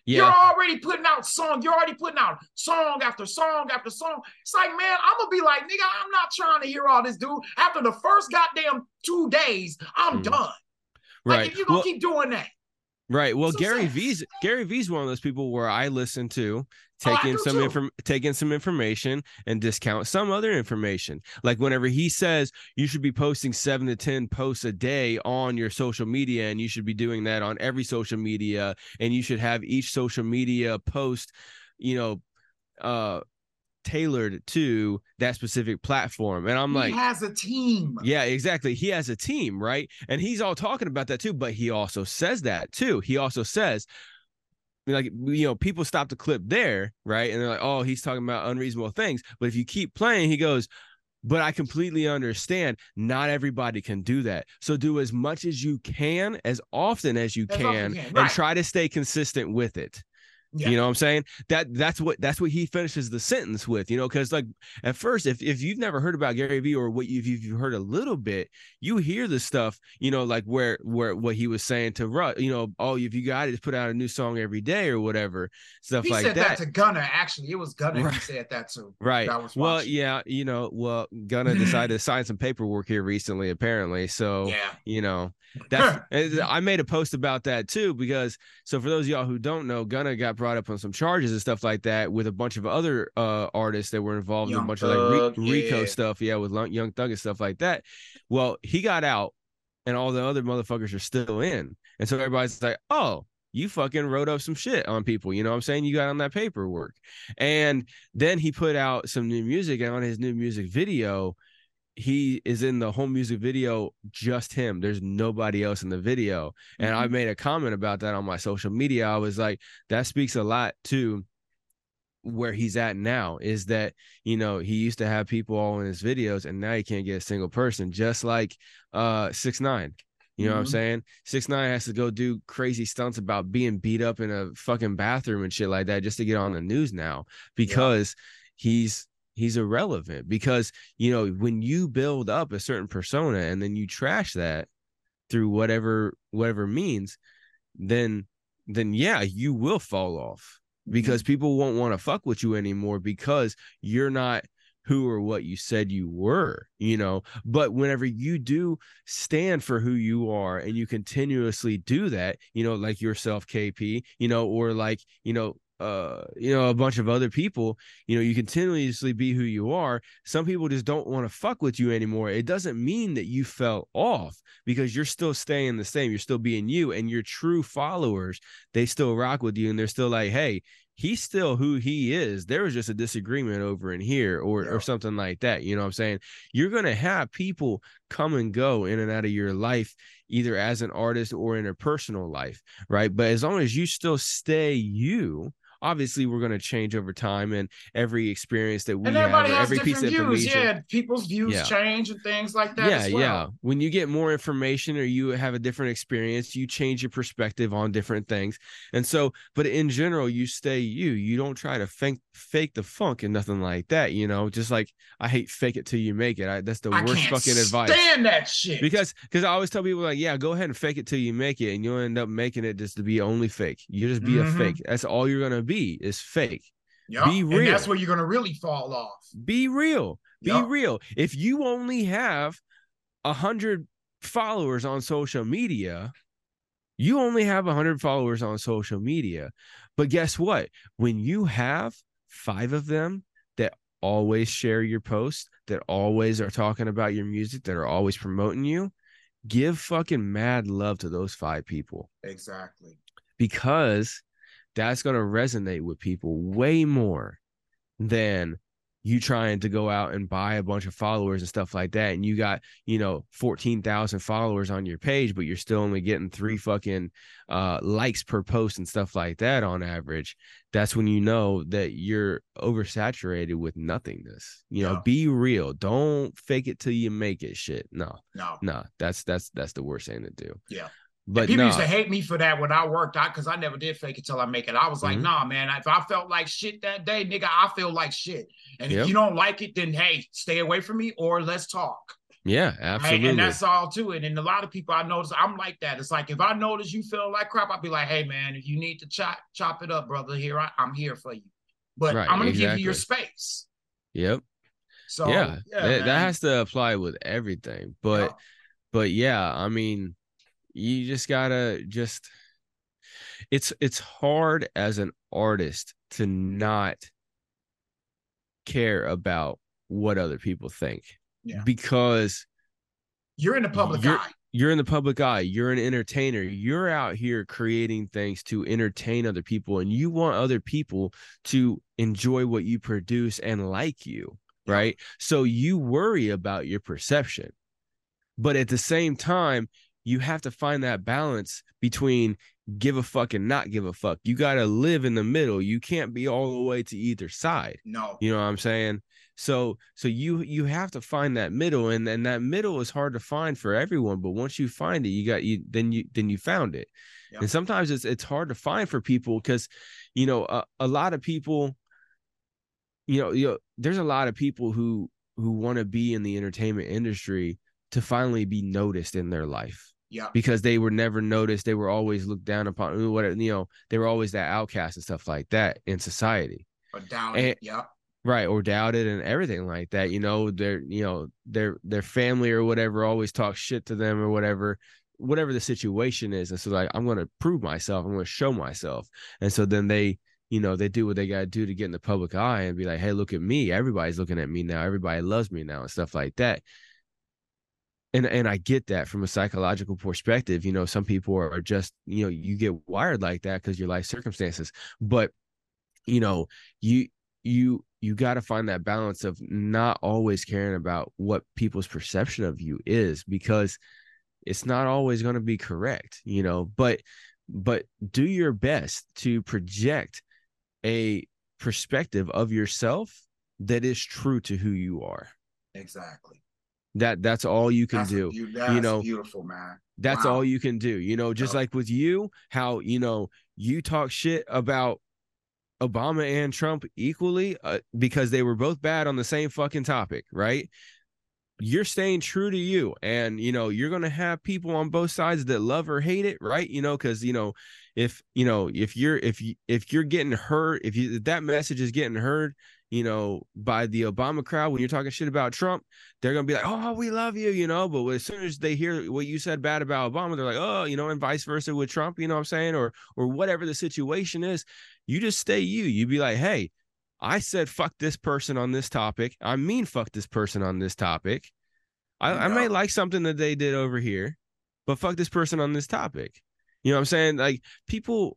You're already putting out song. You're already putting out song after song after song. It's like, man, I'm gonna be like, nigga, I'm not trying to hear all this, dude. After the first goddamn two days, I'm Mhm. done. Like, right if you're gonna well, keep doing that, Right. Well, So Gary sad. V's Gary V's one of those people where I listen to, Oh, take in some inform take in some information and discount some other information. Like whenever he says you should be posting seven to ten posts a day on your social media, and you should be doing that on every social media, and you should have each social media post, you know, uh tailored to that specific platform. And I'm he like, he has a team. yeah, exactly. He has a team, right? And he's all talking about that too, but he also says that too. He also says, like, you know, people stop the clip there, right? And they're like, oh, he's talking about unreasonable things. But if you keep playing, he goes, but I completely understand not everybody can do that. So do as much as you can, as often as you As can, you can, and right. try to stay consistent with it. Yeah. You know what I'm saying? That that's what that's what he finishes the sentence with, you know, because like at first, if if you've never heard about Gary Vee or what you, if you've heard a little bit, you hear the stuff, you know, like where where what he was saying to Russ, you know, oh, if you got it, put out a new song every day or whatever, stuff he like said that. that. to Gunna. Actually, it was Gunna Right. who said that too. Right. that was Well, yeah, you know, well, Gunna decided to sign some paperwork here recently, apparently. So, Yeah. you know, that's I made a post about that too because so for those of y'all who don't know, Gunna got brought up on some charges and stuff like that with a bunch of other uh artists that were involved in a Young bunch of like Thug, Re- RICO yeah. stuff, yeah, with Young Thug and stuff like that. Well, he got out, and all the other motherfuckers are still in, and so everybody's like, oh. You fucking wrote up some shit on people, you know what I'm saying? You got on that paperwork. And then he put out some new music, and on his new music video, he is in the home music video just him. There's nobody else in the video. And i Mhm. made a comment about that on my social media. I was like that speaks a lot to where he's at now is that you know he used to have people all in his videos and now he can't get a single person just like uh six nine. You know what i'm Mhm. saying? Six nine has to go do crazy stunts about being beat up in a fucking bathroom and shit like that just to get on the news now because he's he's irrelevant because you know when you build up a certain persona and then you trash that through whatever whatever means then then yeah you will fall off mm-hmm. because people won't want to fuck with you anymore because you're not who or what you said you were you know? But whenever you do stand for who you are and you continuously do that you know like yourself kp you know or like you know uh you know a bunch of other people you know you continuously be who you are. Some people just don't want to fuck with you anymore. It doesn't mean that you fell off because you're still staying the same. You're still being you and your true followers they still rock with you and they're still like hey he's still who he is. There was just a disagreement over in here or Yeah. or something like that you know what i'm saying? You're going to have people come and go in and out of your life either as an artist or in a personal life right? But as long as you still stay you obviously we're going to change over time and every experience that we and have everybody or has every piece of views. information Yeah, people's views Yeah. change and things like that. yeah as well. yeah when you get more information or you have a different experience you change your perspective on different things and so but in general you stay you you don't try to fake fake the funk and nothing like that you know just like i hate fake it till you make it I, that's the I worst fucking advice stand that shit. because because I always tell people like, yeah, go ahead and fake it till you make it, and you'll end up making it just to be only fake. You just be Mhm. a fake. That's all you're gonna be is fake. Yup, be and real. that's where you're gonna really fall off. Be real. Be Yup. real. If you only have a hundred followers on social media, you only have a hundred followers on social media. But guess what? When you have five of them that always share your posts, that always are talking about your music, that are always promoting you, give fucking mad love to those five people Exactly. because that's going to resonate with people way more than you trying to go out and buy a bunch of followers and stuff like that and you got you know 14,000 followers on your page but you're still only getting 3 fucking uh likes per post and stuff like that on average that's when you know that you're oversaturated with nothingness you know Yeah. be real don't fake it till you make it shit no No. no that's that's that's the worst thing to do Yeah. But people no used to hate me for that when I worked out because I never did fake it till I make it. I was like, Mhm. nah, man. If I felt like shit that day, nigga, I feel like shit. And Yep. if you don't like it, then hey, stay away from me or let's talk. yeah right? absolutely And that's all to it. And a lot of people I notice, I'm like that. It's like if I notice you feel like crap, I'll be like, hey man, if you need to chop chop it up, brother, here I, I'm here for you. But Right, I'm gonna give you your space. yep So yeah, that, that has to apply with everything but Yeah. but yeah i mean you just gotta just it's it's hard as an artist to not care about what other people think Yeah. because you're in the public you're- eye. you're in the public eye you're an entertainer you're out here creating things to entertain other people and you want other people to enjoy what you produce and like you Yeah. right so you worry about your perception but at the same time you have to find that balance between give a fuck and not give a fuck. You got to live in the middle. You can't be all the way to either side. No. you know what i'm saying? So so you you have to find that middle and and that middle is hard to find for everyone but once you find it you got you then you then you found it. Yep. and sometimes it's it's hard to find for people because you know a, a lot of people you know you know there's a lot of people who who want to be in the entertainment industry to finally be noticed in their life. Yeah. because they were never noticed. They were always looked down upon what you know they were always that outcast and stuff like that in society. Down And- Yeah. right or doubted and everything like that you know their you know their their family or whatever always talks shit to them or whatever whatever the situation is. And so like i'm going to prove myself. I'm going to show myself. And so then they you know they do what they got to do to get in the public eye and be like hey look at me. Everybody's looking at me now. Everybody loves me now and stuff like that and and i get that from a psychological perspective you know some people are, just you know you get wired like that because your life circumstances but you know you you you got to find that balance of not always caring about what people's perception of you is because it's not always going to be correct you know but but do your best to project a perspective of yourself that is true to who you are Exactly. That that's all you can That's do beau- that's know, beautiful, man. that's Wow. all you can do. You know, just Yep. like with you, how, you know, you talk shit about Obama and Trump equally uh, because they were both bad on the same fucking topic, right? You're staying true to you. And, you know, you're going to have people on both sides that love or hate it, right? You know, cuz you know, if, you know, if you're if you if you're getting heard, if you if that message is getting heard, you know, by the Obama crowd when you're talking shit about Trump, they're gonna be like, "Oh, we love you," you know. But as soon as they hear what you said bad about Obama, they're like, "Oh, you know," and vice versa with Trump. You know what I'm saying? Or or whatever the situation is, you just stay you. You be like, "Hey, I said fuck this person on this topic. I mean fuck this person on this topic. I, I may like something that they did over here, but fuck this person on this topic." You know what I'm saying? Like people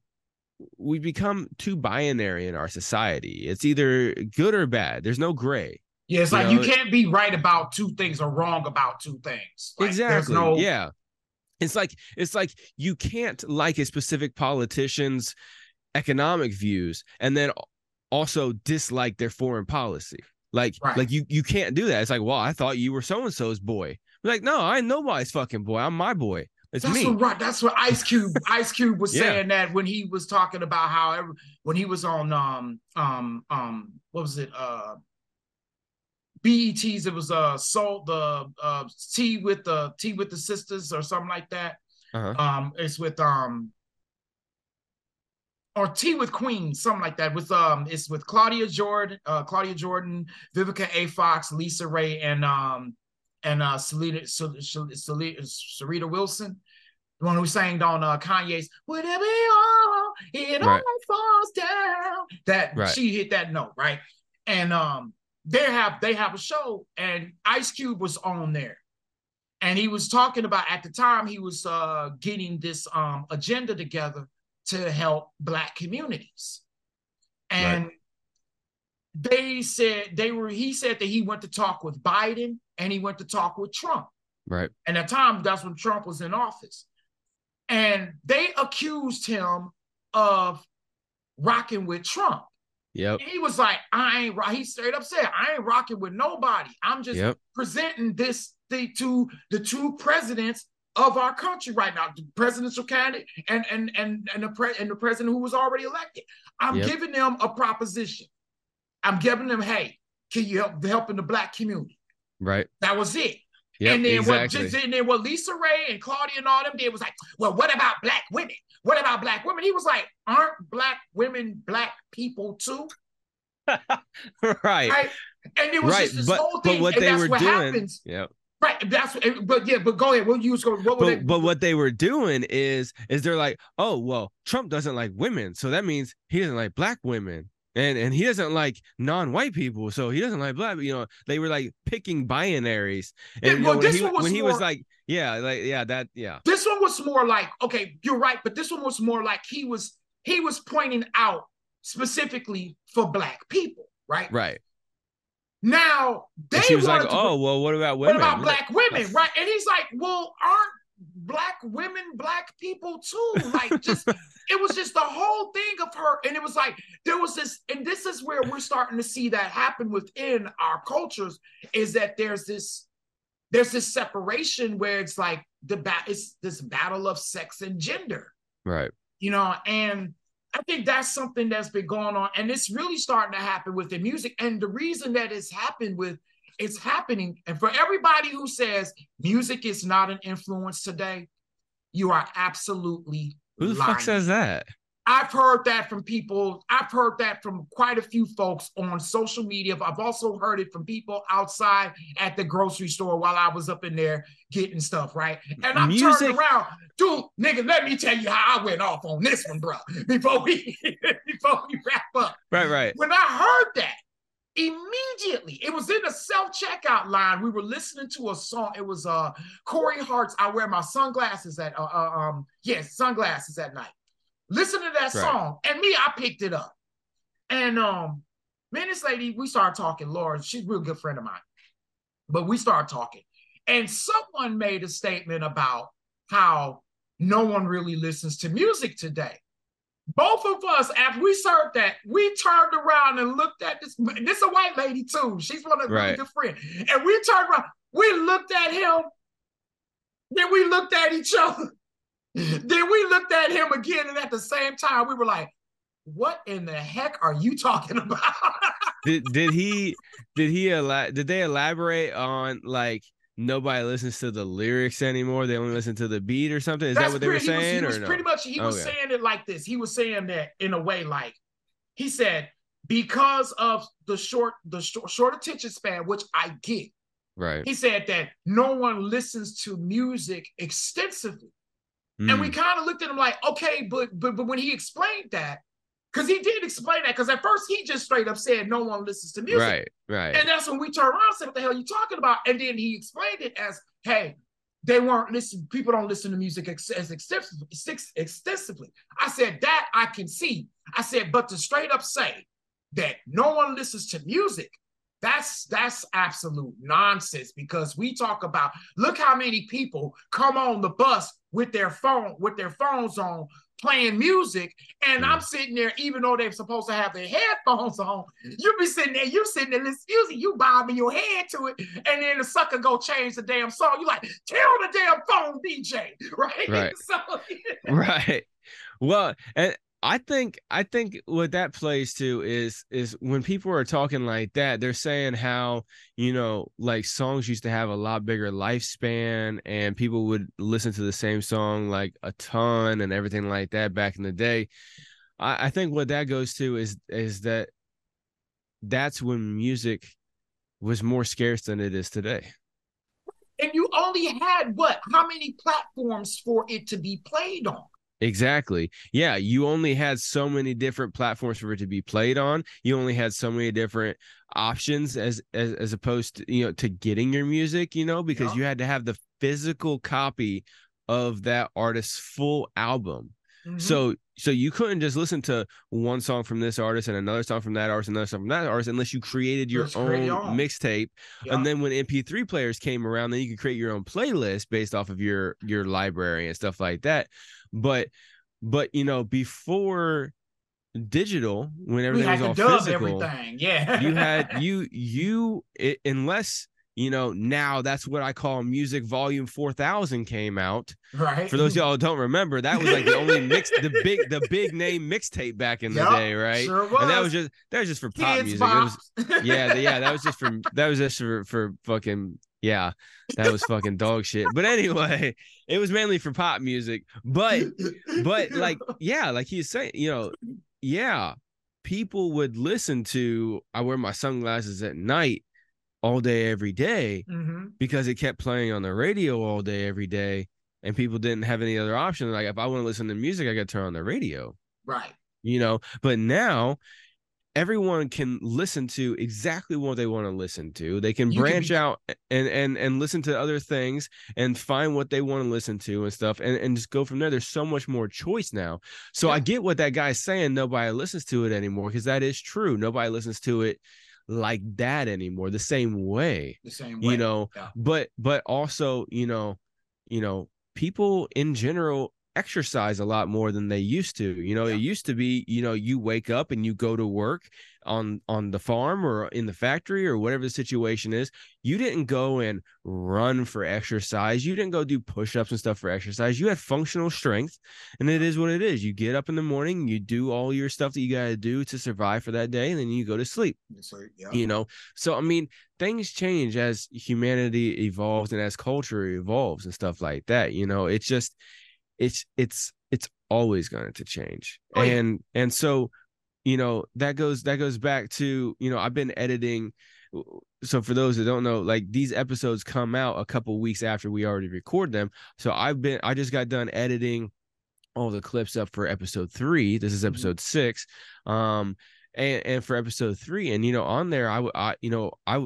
we become too binary in our society. It's either good or bad. There's no gray. Yeah, it's You like know, you can't be right about two things or wrong about two things. Like, There's exactly. no Yeah. It's like it's like you can't like a specific politician's economic views and then also dislike their foreign policy. Like, Right. like you you can't do that. It's like, well, I thought you were so and so's boy. Like, no, I ain't nobody's fucking boy. I'm my boy. It's That's me. what right. That's what Ice Cube Ice Cube was Yeah. saying that when he was talking about how every, when he was on um um um what was it uh BET's it was uh soul the uh tea with the tea with the sisters or something like that. Uh-huh. Um it's with um or tea with Queen, something like that. With um it's with Claudia Jordan, uh Claudia Jordan, Vivica A. Fox, LisaRaye, and um and uh Syleena Sel- Sel- Sel- Sarita Wilson. One who sang on uh, Kanye's "Whatever You Are, It All Right. Falls Down." That Right. she hit that note right, and um, they have they have a show, and Ice Cube was on there, and he was talking about at the time he was uh getting this um agenda together to help Black communities, and they said they were. He said that he went to talk with Biden, and he went to talk with Trump. Right. And at the time, that's when Trump was in office. And they accused him of rocking with Trump. Yep. And he was like, I ain't, ro-" he straight up said, I ain't rocking with nobody. I'm just Yep. presenting this thing to the two presidents of our country right now, the presidential candidate and and and and the pre- and the president who was already elected. I'm Yep. giving them a proposition. I'm giving them, hey, can you help helping the black community? Right. That was it. Yep. and then exactly. what just and then what LisaRaye and Claudia and all them did was like, well, what about black women? What about black women? He was like, aren't black women black people too? right. Right. And it was Right. just this But whole thing. but what and they that's were what doing. happens. Yep. Right. That's but yeah, but go ahead. What you was going what were they But, but what they were doing is is they're like, oh well, Trump doesn't like women, so that means he doesn't like black women, and and he doesn't like non-white people, so he doesn't like black. You know, they were like picking binaries, and Yeah, you know, well, when, this he, one was when he was like, yeah, like yeah, that yeah, this one was more like, okay, you're right, but this one was more like he was he was pointing out specifically for black people, right? right. Now they And she was like, oh well, what about What women? about black women? Right. And he's like, well, aren't black women black people too? Like, just it was just the whole thing of her. And it was like, there was this, and this is where we're starting to see that happen within our cultures is that there's this, there's this separation where it's like the bat, it's this battle of sex and gender Right. you know and i think that's something that's been going on and it's really starting to happen with the music and the reason that it's happened with it's happening and for everybody who says music is not an influence today you are absolutely Who the lying. fuck says that? I've heard that from people. I've heard that from quite a few folks on social media. I've also heard it from people outside at the grocery store while I was up in there getting stuff, right? And I'm Music- turning around, dude, nigga, let me tell you how I went off on this one, bro. Before we before we wrap up. Right. Right. When I heard that, immediately it was in the self-checkout line. We were listening to a song. It was uh Corey Hart's I wear my sunglasses at uh, uh, um yes, sunglasses at night. Listen to that Right. song. And me, I picked it up. And um, me and this lady, we started talking. Laura, she's a real good friend of mine. But we started talking. And someone made a statement about how no one really listens to music today. Both of us, after we served that, we turned around and looked at this. This is a white lady too. She's one of the really Right. good friends. And we turned around, we looked at him, then we looked at each other. then we looked at him again, and at the same time, we were like, "What in the heck are you talking about?" did did he did he ela- did they elaborate on like nobody listens to the lyrics anymore? They only listen to the beat or something. Is that what they were pretty- he was- saying He was, or no? pretty much he was saying it like this. He was saying that in a way like he said because of the short the short, short attention span, which I get. Right. He said that no one listens to music extensively. And we Mm, kind of looked at him like, okay, but but but when he explained that, because he did explain that, because at first he just straight up said no one listens to music. right. Right. And that's when we turned around and said, What the hell are you talking about? And then he explained it as, hey, they weren't listening, people don't listen to music ex- as extensively, ex- extensively. I said, that I can see. I said, but to straight up say that no one listens to music, that's that's absolute nonsense because we talk about look how many people come on the bus with their phone with their phones on playing music, and I'm mm. sitting there, even though they're supposed to have their headphones on, mm. you be sitting there, you sitting there listening music, you bobbing your head to it, and then the sucker go change the damn song. You like, tell the damn phone DJ, right? Right. So right well and i think i think what that plays to is is when people are talking like that they're saying how you know like songs used to have a lot bigger lifespan and people would listen to the same song like a ton and everything like that back in the day i, I think what that goes to is is that that's when music was more scarce than it is today and you only had what? How many platforms for it to be played on? Exactly. Yeah, you only had so many different platforms for it to be played on. You only had so many different options as as as opposed to you know to getting your music, you know, because Yeah. you had to have the physical copy of that artist's full album. Mhm. So so you couldn't just listen to one song from this artist and another song from that artist and another song from that artist unless you created your create own mixtape Yeah. and then when mp3 players came around then you could create your own playlist based off of your your library and stuff like that but but you know before digital when everything was all physical everything. Yeah. you had you you it, unless you know now that's what i call music volume 4000 came out right. for those of y'all who don't remember that was like the only mix the big the big name mixtape back in the day right Sure was. and that was just that was just for pop Kids music was yeah, yeah, that was just for that was just for for fucking yeah, that was fucking dog shit. But anyway, it was mainly for pop music. But but like yeah, like he's saying, you know, yeah, people would listen to I wear my sunglasses at night all day every day Mhm. because it kept playing on the radio all day every day and people didn't have any other option. Like if I want to listen to music I got to turn on the radio. Right. you know? But now everyone can listen to exactly what they want to listen to. They can You can branch be- out and and and listen to other things and find what they want to listen to and stuff and, and just go from there. There's so much more choice now. So i get what that guy's saying nobody listens to it anymore because that is true. Nobody listens to it like that anymore the same way The same way. you know Yeah. but but also you know you know people in general exercise a lot more than they used to you know Yeah. it used to be you know you wake up and you go to work on on the farm or in the factory or whatever the situation is you didn't go and run for exercise. You didn't go do push-ups and stuff for exercise. You had functional strength and it is what it is. You get up in the morning you do all your stuff that you got to do to survive for that day and then you go to sleep. Yeah. you know? So i mean things change as humanity evolves and as culture evolves and stuff like that you know? It's just it's it's it's always going to change. Oh, yeah. and and so you know that goes that goes back to you know i've been editing so for those that don't know like these episodes come out a couple weeks after we already record them so i've been i just got done editing all the clips up for episode three this is Mhm. episode six um and and for episode three and you know on there i would i you know i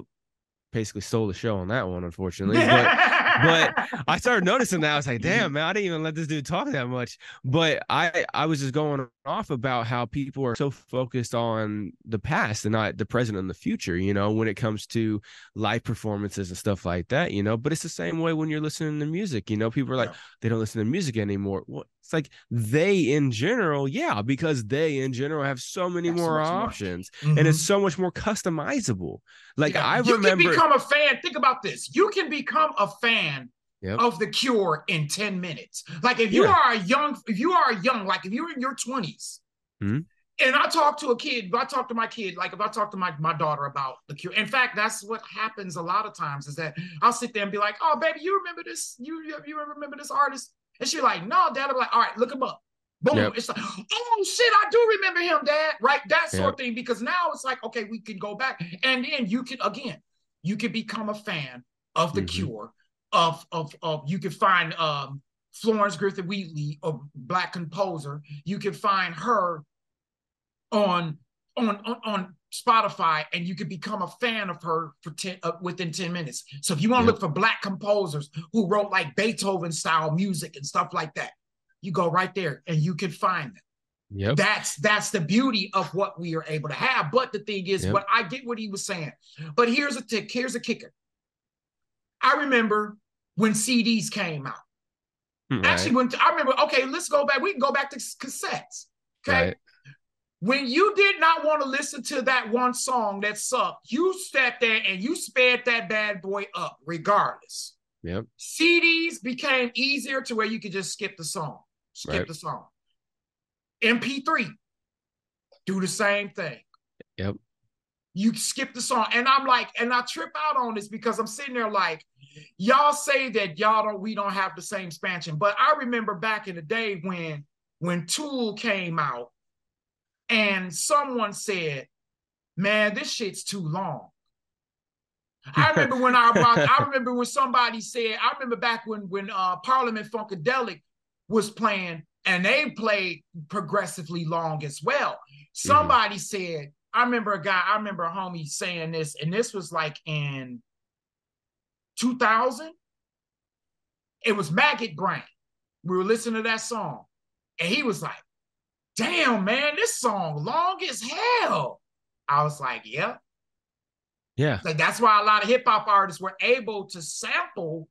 basically stole the show on that one unfortunately but but I started noticing that I was like, mm-hmm. damn, man, I didn't even let this dude talk that much. But I I was just going off about how people are so focused on the past and not the present and the future, you know, when it comes to live performances and stuff like that, you know. But it's the same way when you're listening to music, you know, people are like, Yeah. they don't listen to music anymore. Well, it's like they in general, yeah, because they in general have so many Have so more more. options Mhm. and it's so much more customizable. Like Yeah, I you remember can become a fan. Think about this. You can become a fan Yep. of the Cure in ten minutes. Like if you Yeah. are a young, if you are a young, like if you're in your 20s Mhm. and I talk to a kid, if I talk to my kid, like if I talk to my my daughter about the Cure. In fact, that's what happens a lot of times. Is that I'll sit there and be like, "Oh, baby, you remember this? You you, you remember this artist?" And she's like, "No, Dad." I'm like, "All right, look him up." Boom. Yep. It's like, oh shit, I do remember him, Dad. Right? That sort Yep. of thing. Because now it's like, okay, we can go back. And then you can again, you can become a fan of the Mhm. cure, of of of you can find um Florence Griffith Wheatley, a black composer. You can find her on on on, on Spotify, and you can become a fan of her for ten uh, within ten minutes. So if you want to Yep. look for black composers who wrote like Beethoven style music and stuff like that, you go right there and you can find them. Yep. That's that's the beauty of what we are able to have. But the thing is, Yep. but I get what he was saying. But here's a tick. Here's a kicker. I remember when CDs came out. Right. Actually, when I remember, okay, let's go back. We can go back to cassettes. Okay. Right. When you did not want to listen to that one song that sucked, you sat there and you sped that bad boy up regardless. Yep. CDs became easier to where you could just skip the song, skip Right. the song. MP3, do the same thing. Yep. You skip the song. And I'm like, and I trip out on this because I'm sitting there like, y'all say that y'all don't, we don't have the same expansion. But I remember back in the day when when Tool came out and someone said, Man, this shit's too long. I remember when I I remember when somebody said, I remember back when when uh Parliament Funkadelic was playing and they played progressively long as well. Somebody said, I remember a guy, I remember a homie saying this, and this was like in 2000. It was Maggot Brain. We were listening to that song, and he was like, Damn, man, this song long as hell. I was like, Yeah. Yeah. Like that's why a lot of hip hop artists were able to sample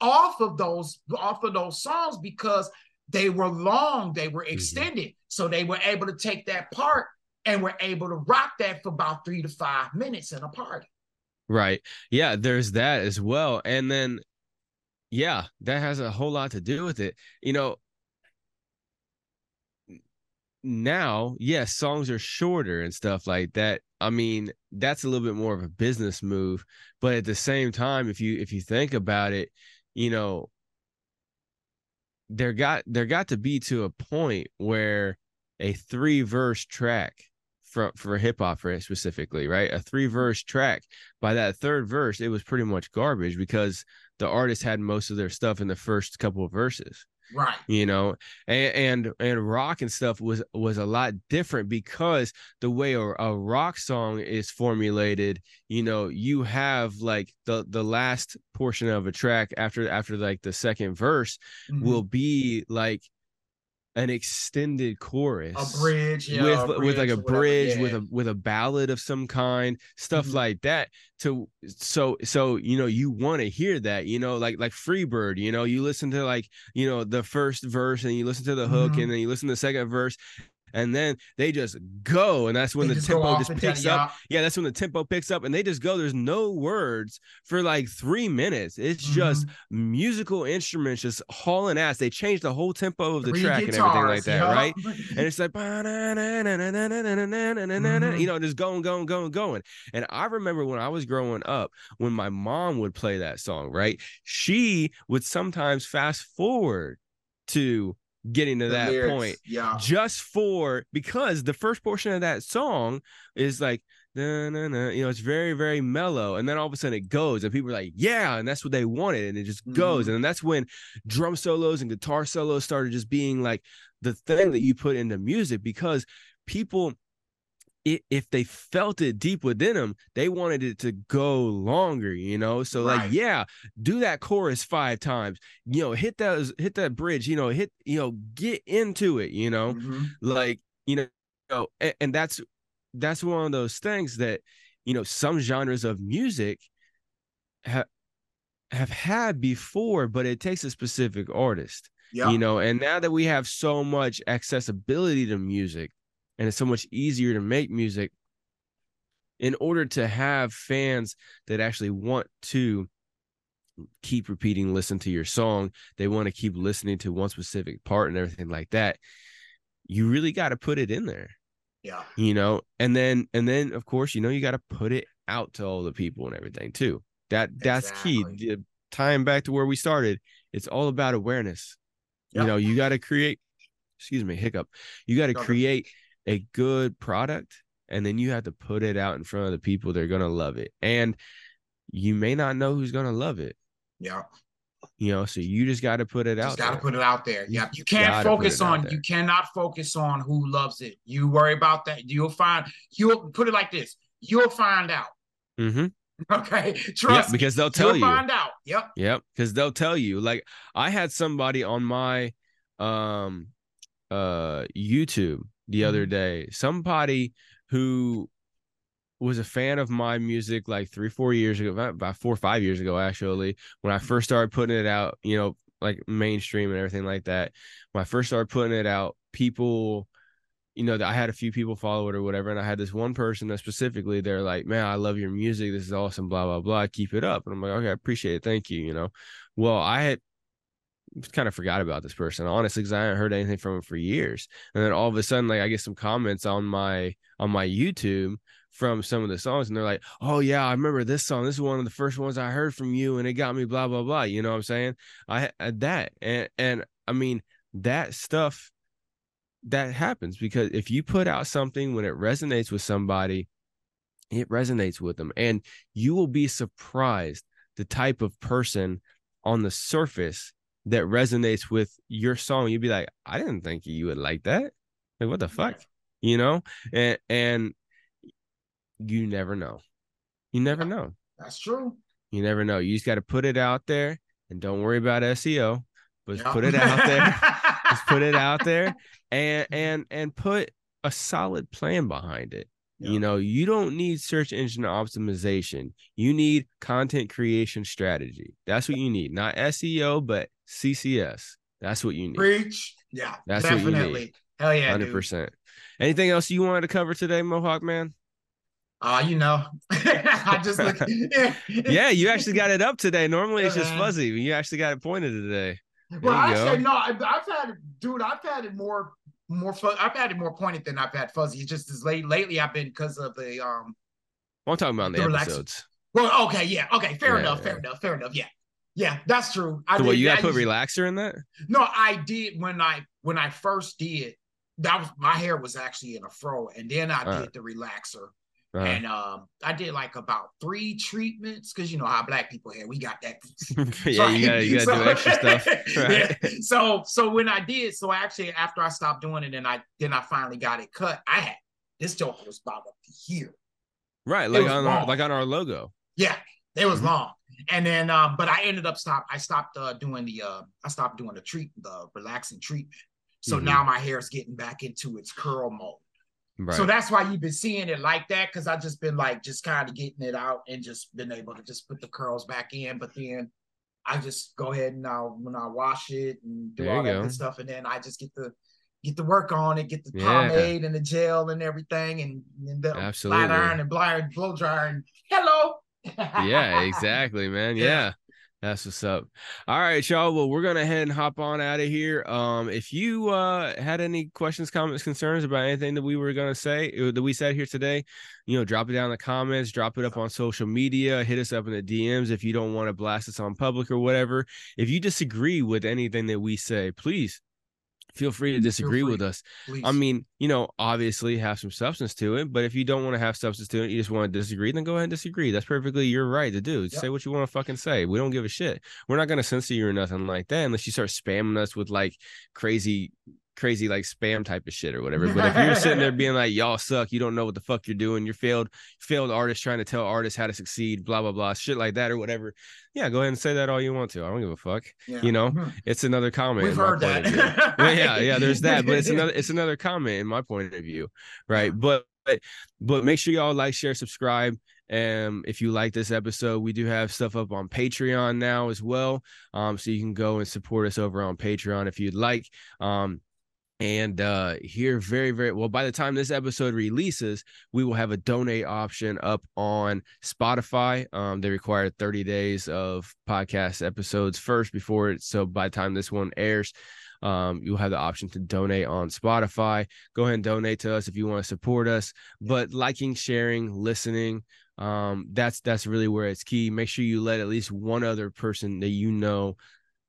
off of those off of those songs because they were long, they were mm-hmm. extended. So they were able to take that part and were able to rock that for about three to five minutes in a party. Right. Yeah, there's that as well. And then yeah, that has a whole lot to do with it. You know, now, yes, songs are shorter and stuff like that. I mean, that's a little bit more of a business move, but at the same time, if you if you think about it, you know, there got there got to be to a point where a three verse track for for hip hop specifically, right? A three verse track. By that third verse, it was pretty much garbage because the artist had most of their stuff in the first couple of verses Right. you know and, and and rock and stuff was was a lot different because the way a, a rock song is formulated you know you have like the the last portion of a track after after like the second verse Mhm. will be like an extended chorus a bridge, yeah, with a with like a bridge with a with a ballad of some kind stuff Mhm. like that to so so you know you want to hear that you know like like freebird you know you listen to like you know the first verse and you listen to the hook Mhm. and then you listen to the second verse and then they just go and that's when They the just tempo just picks up. Yeah that's when the tempo picks up and they just go. There's no words for like three minutes. It's just Mhm. musical instruments just hauling ass. They change the whole tempo of the Three track and everything like that yeah. right? And it's like you know just going going going going and i remember when i was growing up when my mom would play that song right she would sometimes fast forward to getting to The that lyrics, point Yeah. just for because the first portion of that song is like na, na, na, you know it's very very mellow and then all of a sudden it goes and people are like yeah and that's what they wanted and it just goes Mhm. and that's when drum solos and guitar solos started just being like the thing that you put into music because people i if they felt it deep within them they wanted it to go longer you know so Right. like yeah do that chorus five times you know hit that hit that bridge you know hit you know get into it you know Mhm. like you know know, and, and that's that's one of those things that you know some genres of music have have had before but it takes a specific artist Yeah. you know and now that we have so much accessibility to music and it's so much easier to make music in order to have fans that actually want to keep repeating listen to your song. They want to keep listening to one specific part and everything like that. You really got to put it in there. Yeah. you know and then and then of course you know you got to put it out to all the people and everything too. That that's key. Exactly. The- tying back to where we started it's all about awareness. Yeah. you know you got to create excuse me hiccup. You got to create a good product and then you have to put it out in front of the people that are going to love it and you may not know who's going to love it Yeah. you know so you just got to put it Just out gotta there. put it out there. Yeah. You can't focus on you cannot focus on who loves it. You worry about that. You'll find you'll put it like this. You'll find out. mm-hmm. Okay. Trust me. because they'll tell You'll you find out. Yep. Yep, because they'll tell you. Like I had somebody on my um uh YouTube the other Mhm. day, somebody who was a fan of my music like three, four years ago, about about four or five years ago, actually, when I first started putting it out, you know, like mainstream and everything like that. When I first started putting it out, people, you know, I had a few people follow it or whatever, and I had this one person that specifically they're like, "Man, I love your music. This is awesome. Blah blah blah. Keep it up." And I'm like, "Okay, I appreciate it. Thank you." You know, well, I had kind of forgot about this person honestly because I hadn't heard anything from him for years. And then all of a sudden, like I get some comments on my on my YouTube from some of the songs, and they're like, "Oh yeah, I remember this song. This is one of the first ones I heard from you, and it got me blah blah blah." You know what I'm saying? I had that, and and I mean that stuff that happens because if you put out something when it resonates with somebody, it resonates with them, and you will be surprised the type of person on the surface that resonates with your song, you'd be like, I didn't think you would like that. Like, what the fuck? You know? And and you never know. You never know. That's true. You never know. You just got to put it out there and don't worry about SEO. But just put it out there. just put it out there and mm-hmm. and and put a solid plan behind it. You know, you don't need search engine optimization. You need content creation strategy. That's what you need. Not SEO, but CCS. That's what you need. Preach. Yeah. That's definitely. what you need. Hell yeah. 100%. Anything else you wanted to cover today, Mohawk man? Uh, you know, I just look. yeah, you actually got it up today. Normally it's just fuzzy. You actually got it pointed today. There Well, you go. no, I've had it, dude. I've had it more, more. Fu- I've had it more pointed than I've had fuzzy. It's just as late lately. I've been because of the um. Well, I'm talking about the The relax- episodes. Well, okay, yeah, okay, fair Yeah, enough, fair enough, fair enough. Yeah, yeah, that's true. I So what you got to put used- relaxer in that? No, I did when I when I first did. That was my hair was actually in a fro, and then I Uh. did the relaxer, Uh, and um, I did like about three treatments because you know how black people hair we got that. yeah, you got to you got So- do extra stuff. Right? Yeah. So so when I did, so actually after I stopped doing it and I then I finally got it cut, I had this joke was about up to here. Right, like on our, long. like on our logo. Yeah, it was Mhm. long. And then um, but I ended up stop I stopped uh doing the uh I stopped doing the treat the relaxing treatment. So Mhm. now my hair is getting back into its curl mode. Right. So that's why you've been seeing it like that because I've just been like just kind of getting it out and just been able to just put the curls back in. But then I just go ahead and now when I wash it and do There all that go. good stuff, and then I just get the get the work on it, get the Yeah. pomade and the gel and everything, and, and the Absolutely. flat iron and blow dryer and hello. Yeah, exactly, man. Yeah. Yeah. That's what's up. All right, y'all. Well, we're gonna head and hop on out of here. Um, if you uh had any questions, comments, concerns about anything that we were gonna say uh, that we said here today, you know, drop it down in the comments, drop it up on social media, hit us up in the DMs if you don't want to blast us on public or whatever. If you disagree with anything that we say, please feel free to disagree free. with us. Please. I mean, you know, obviously have some substance to it, but if you don't want to have substance to it, you just want to disagree, then go ahead and disagree. That's perfectly your right to do. Yep. Say what you want to fucking say. We don't give a shit. We're not gonna censor you or nothing like that unless you start spamming us with like crazy, crazy like spam type of shit or whatever. But if you're sitting there being like, y'all suck, you don't know what the fuck you're doing, you're failed, failed artist trying to tell artists how to succeed, blah blah blah, shit like that or whatever. Yeah, go ahead and say that all you want to. I don't give a fuck. Yeah. You know, Mhm. it's another comment. we've heard that. yeah, yeah, there's that, but it's another it's another comment in my point of view, right? But but but make sure y'all like, share, subscribe. Um, if you like this episode, we do have stuff up on Patreon now as well. Um, so you can go and support us over on Patreon if you'd like. Um, and uh here very very well by the time this episode releases we will have a donate option up on spotify um they require 30 days of podcast episodes first before it so by the time this one airs um, you'll have the option to donate on Spotify. Go ahead and donate to us if you want to support us. But liking, sharing, listening, um, that's that's really where it's key. Make sure you let at least one other person that you know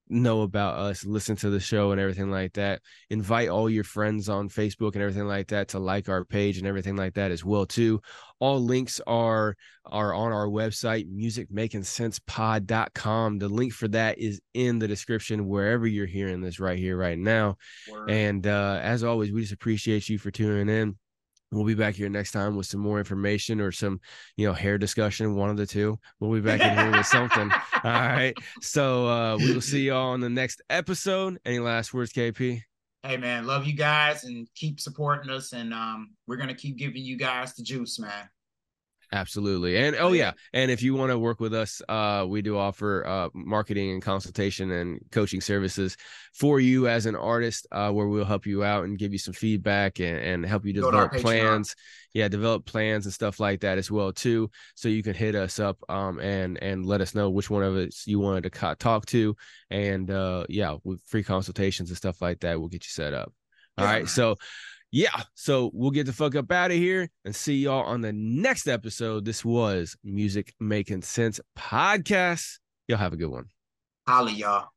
know about us, listen to the show and everything like that. Invite all your friends on Facebook and everything like that to like our page and everything like that as well too. All links are are on our website musicmakincentspod.com. The link for that is in the description wherever you're hearing this right here right now. And uh as always, we just appreciate you for tuning in. We'll be back here next time with some more information or some, you know, hair discussion, one of the two. We'll be back in here with something. All right. So uh we will see y'all on the next episode. Any last words, KP? hey man, love you guys and keep supporting us. And um, we're gonna keep giving you guys the juice, man. Absolutely. And oh yeah, and if you want to work with us, uh we do offer uh marketing and consultation and coaching services for you as an artist uh where we'll help you out and give you some feedback and, and help you develop plans. Yeah, develop plans and stuff like that as well too. So you can hit us up um and and let us know which one of us you wanted to co- talk to and uh yeah, with free consultations and stuff like that, we'll get you set up. All Yeah, right. So yeah. So we'll get the fuck up out of here and see y'all on the next episode. This was Music Makin Cents Podcast. Y'all have a good one. Holla, y'all.